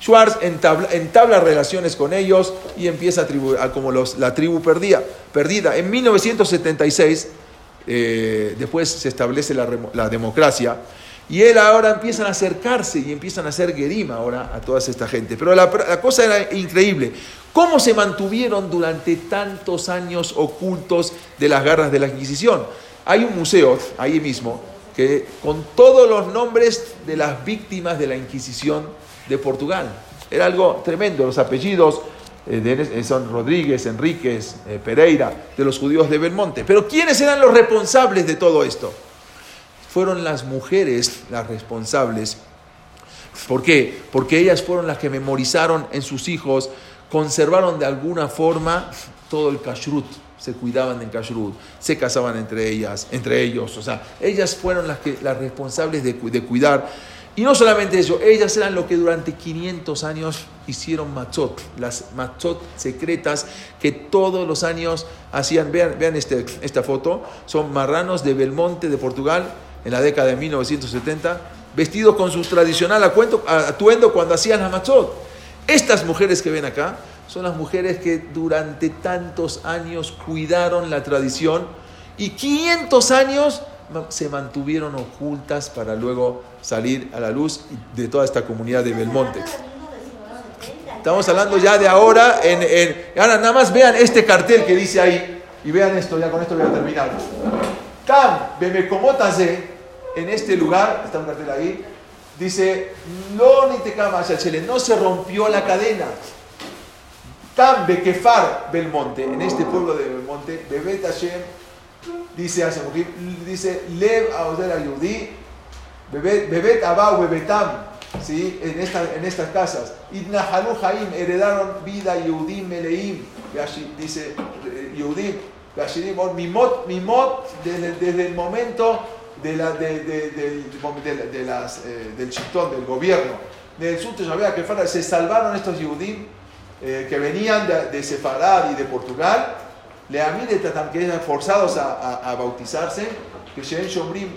Schwartz entabla, relaciones con ellos y empieza a, como los, la tribu perdida. perdida. En 1976, eh, después se establece la, democracia, y él ahora empiezan a acercarse y empiezan a hacer gerima ahora a toda esta gente. Pero la, cosa era increíble. ¿Cómo se mantuvieron durante tantos años ocultos de las garras de la Inquisición? Hay un museo ahí mismo que con todos los nombres de las víctimas de la Inquisición de Portugal. Era algo tremendo. Los apellidos eh, eh, son Rodríguez, Enríquez, eh, Pereira, de los judíos de Belmonte. Pero ¿quiénes eran los responsables de todo esto? fueron las mujeres las responsables. ¿Por qué? Porque ellas fueron las que memorizaron en sus hijos, conservaron de alguna forma todo el kashrut, se cuidaban del kashrut, se casaban entre ellas, entre ellos, o sea, ellas fueron las, que, las responsables de, de cuidar. Y no solamente eso, ellas eran lo que durante 500 años hicieron matzot, las matzot secretas que todos los años hacían. Vean, vean este, esta foto, son marranos de Belmonte, de Portugal, en la década de 1970, vestidos con su tradicional atuendo cuando hacían la machot. Estas mujeres que ven acá son las mujeres que durante tantos años cuidaron la tradición y 500 años se mantuvieron ocultas para luego salir a la luz de toda esta comunidad de Belmonte. Estamos hablando ya de ahora, en, ahora nada más vean este cartel que dice ahí, y vean esto, ya con esto voy a terminar. Cam, en este lugar, está un cartel ahí, dice, no ni te no se rompió la cadena. Tan Bekefar Belmonte, en este pueblo de Belmonte, Bebet Hashem, dice hace dice Lev Aodel Ayudí, Bebet Abau Bebetam, ¿sí? en, esta, en estas casas. Idna Haim heredaron vida Yehudim Meleim, dice Yehudim, Mimot, Mimot, desde, desde el momento de la, de, de, de, las, eh, del chitón, del gobierno, del sur que se salvaron estos Yehudim eh, que venían de, de Sefarad y de Portugal, que eran forzados a, bautizarse, que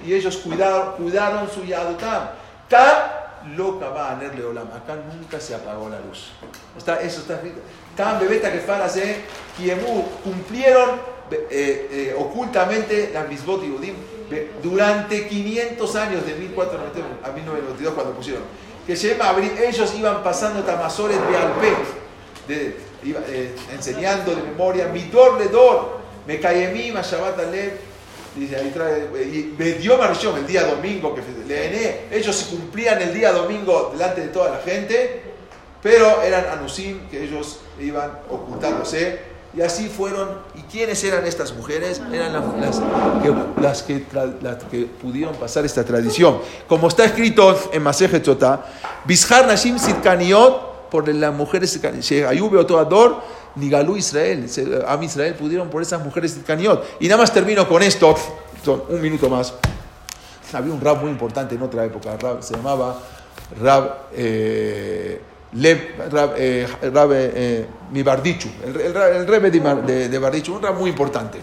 y ellos cuidaron, su Yadutam. Tam loca va a Leolam. Acá nunca se apagó la luz. Está, eso está escrito. Tam bebeta que farase, Kiemu, cumplieron eh, eh, ocultamente la misbot Yudim durante 500 años, de 1492 a 1992, cuando pusieron. Que ellos iban pasando Tamazores de Alpe de, iba, eh, enseñando de memoria, mi dor le dor, me ma Shabbat Alev, dice ahí trae, y me dio marchón el día domingo, que le ellos cumplían el día domingo delante de toda la gente, pero eran anusim que ellos iban ocultándose. Y así fueron. ¿Y quiénes eran estas mujeres? Eran las, que, las, que, las que, pudieron pasar esta tradición. Como está escrito en Maseje Bishar Nashim Sitkaniot por las mujeres, Ayube o Ador, ni Galú Israel, a Israel pudieron por esas mujeres de Caniot. Y nada más termino con esto, un minuto más. Había un rab muy importante en otra época, rab, se llamaba Rab, eh, Rab, eh, eh, Mibardichu, el, el, rebe de, de, Bardichu, un rab muy importante.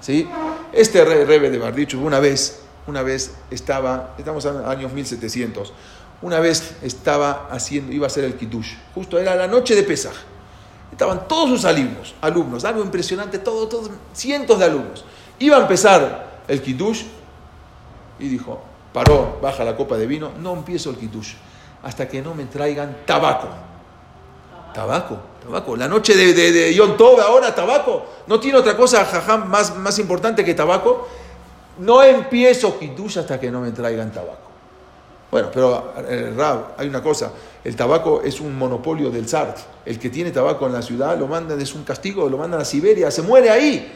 ¿sí? Este rebe de Bardichu una vez, una vez estaba, estamos en años 1700, una vez estaba haciendo, iba a hacer el Kiddush. Justo era la noche de Pesaj. Estaban todos sus alumnos, alumnos, algo impresionante, todo, todos, cientos de alumnos. Iba a empezar el Kiddush y dijo, paró, baja la copa de vino, no empiezo el Kiddush hasta que no me traigan tabaco. Tabaco, tabaco. La noche de, de, de ahora tabaco. No tiene otra cosa, jajam, más, más importante que tabaco. No empiezo Kiddush hasta que no me traigan tabaco. Bueno, pero eh, Rab, hay una cosa, el tabaco es un monopolio del zar. El que tiene tabaco en la ciudad lo mandan, es un castigo, lo mandan a Siberia, se muere ahí.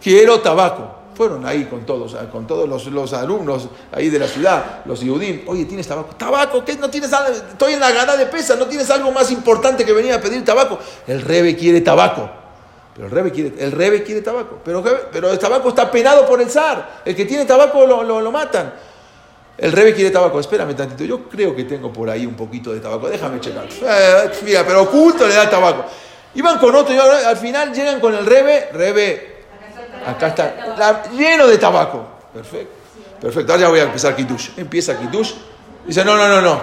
Quiero tabaco. Fueron ahí con todos, con todos los, alumnos ahí de la ciudad, los Yudim. Oye, ¿tienes tabaco? ¿Tabaco? ¿Qué? ¿No tienes algo? Estoy en la gana de pesa, ¿no tienes algo más importante que venir a pedir tabaco? El rebe quiere tabaco. Pero el rebe quiere, el rebe quiere tabaco. Pero, pero el tabaco está penado por el zar. El que tiene tabaco lo, lo matan. El rebe quiere tabaco, espérame tantito, yo creo que tengo por ahí un poquito de tabaco, déjame checar. Eh, pero oculto le da tabaco. Iban con otro y al final llegan con el rebe, rebe, acá está, lleno de tabaco. Perfecto, perfecto, ahora ya voy a empezar Kitush. Empieza Kitush, dice, no, no, no, no,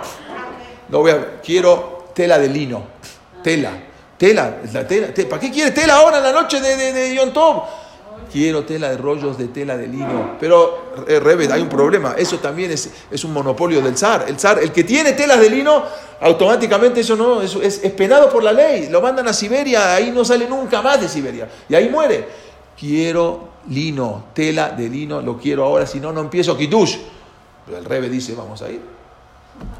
no voy a, quiero tela de lino, tela, tela, la tela, ¿para qué quiere tela ahora en la noche de, de, de Yom Tov? Quiero tela de rollos de tela de lino. Pero, eh, Rebe, hay un problema. Eso también es, es, un monopolio del zar. El zar, el que tiene telas de lino, automáticamente eso no es, es, penado por la ley. Lo mandan a Siberia, ahí no sale nunca más de Siberia. Y ahí muere. Quiero lino, tela de lino, lo quiero ahora, si no, no empiezo Kitush. Pero el Rebe dice, vamos a ir.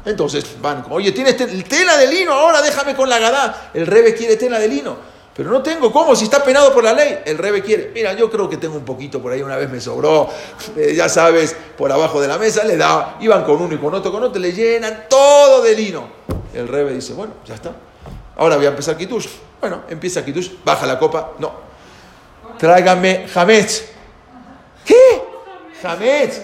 Entonces van, oye, tienes tela de lino, ahora déjame con la gada. El Rebe quiere tela de lino. Pero no tengo cómo, si está penado por la ley. El rebe quiere. Mira, yo creo que tengo un poquito por ahí, una vez me sobró, [laughs] eh, ya sabes, por abajo de la mesa, le da, iban con uno y con otro, con otro, le llenan todo de lino. El rebe dice, bueno, ya está. Ahora voy a empezar Kitush. Bueno, empieza Kitush, baja la copa, no. Tráigame jamés. ¿Qué? Jamés.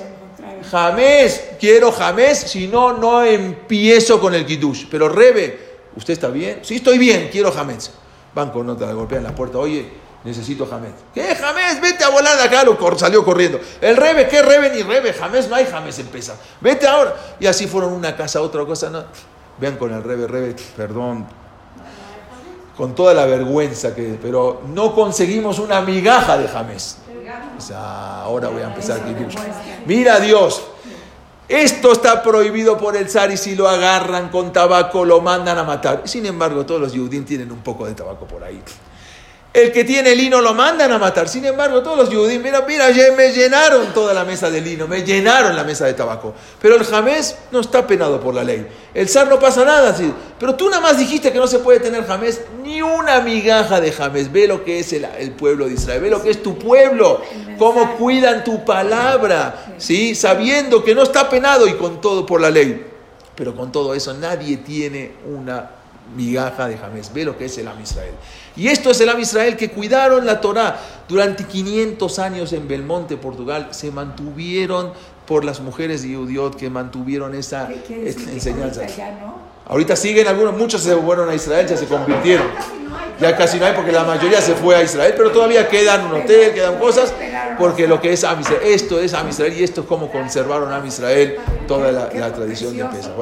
Jamés. Quiero jamés, si no, no empiezo con el Kitush. Pero rebe, ¿usted está bien? Sí, estoy bien, quiero jamés. Van con otra, golpean la puerta. Oye, necesito Jamés. ¿Qué Jamés? Vete a volar de acá. Salió corriendo. El Rebe, ¿qué Rebe ni Rebe? Jamés no hay Jamés empieza. Vete ahora. Y así fueron una casa, otra cosa. No. Vean con el Rebe, Rebe, perdón. Con toda la vergüenza que. Pero no conseguimos una migaja de Jamés. Ahora voy a empezar a Mira Dios. Esto está prohibido por el zar y si lo agarran con tabaco lo mandan a matar. Sin embargo, todos los judíos tienen un poco de tabaco por ahí. El que tiene lino lo mandan a matar. Sin embargo, todos los judíos, mira, mira, ya me llenaron toda la mesa de lino, me llenaron la mesa de tabaco. Pero el jamés no está penado por la ley. El zar no pasa nada. ¿sí? Pero tú nada más dijiste que no se puede tener jamés, ni una migaja de jamés. Ve lo que es el, el pueblo de Israel, ve lo que es tu pueblo, cómo cuidan tu palabra, ¿sí? sabiendo que no está penado y con todo por la ley. Pero con todo eso nadie tiene una migaja de jamés. Ve lo que es el Am Israel. Y esto es el Am Israel que cuidaron la Torah. Durante 500 años en Belmonte, Portugal, se mantuvieron por las mujeres de Yudiot que mantuvieron esa, ¿Qué quiere esa decir que enseñanza. ahorita ya no? Ahorita siguen algunos, muchos se fueron a Israel, ya se convirtieron. Ya casi no hay porque la mayoría se fue a Israel, pero todavía quedan un hotel, quedan cosas, porque lo que es Am Israel, esto es Am Israel y esto es como conservaron Am Israel toda la, la tradición de Pesach.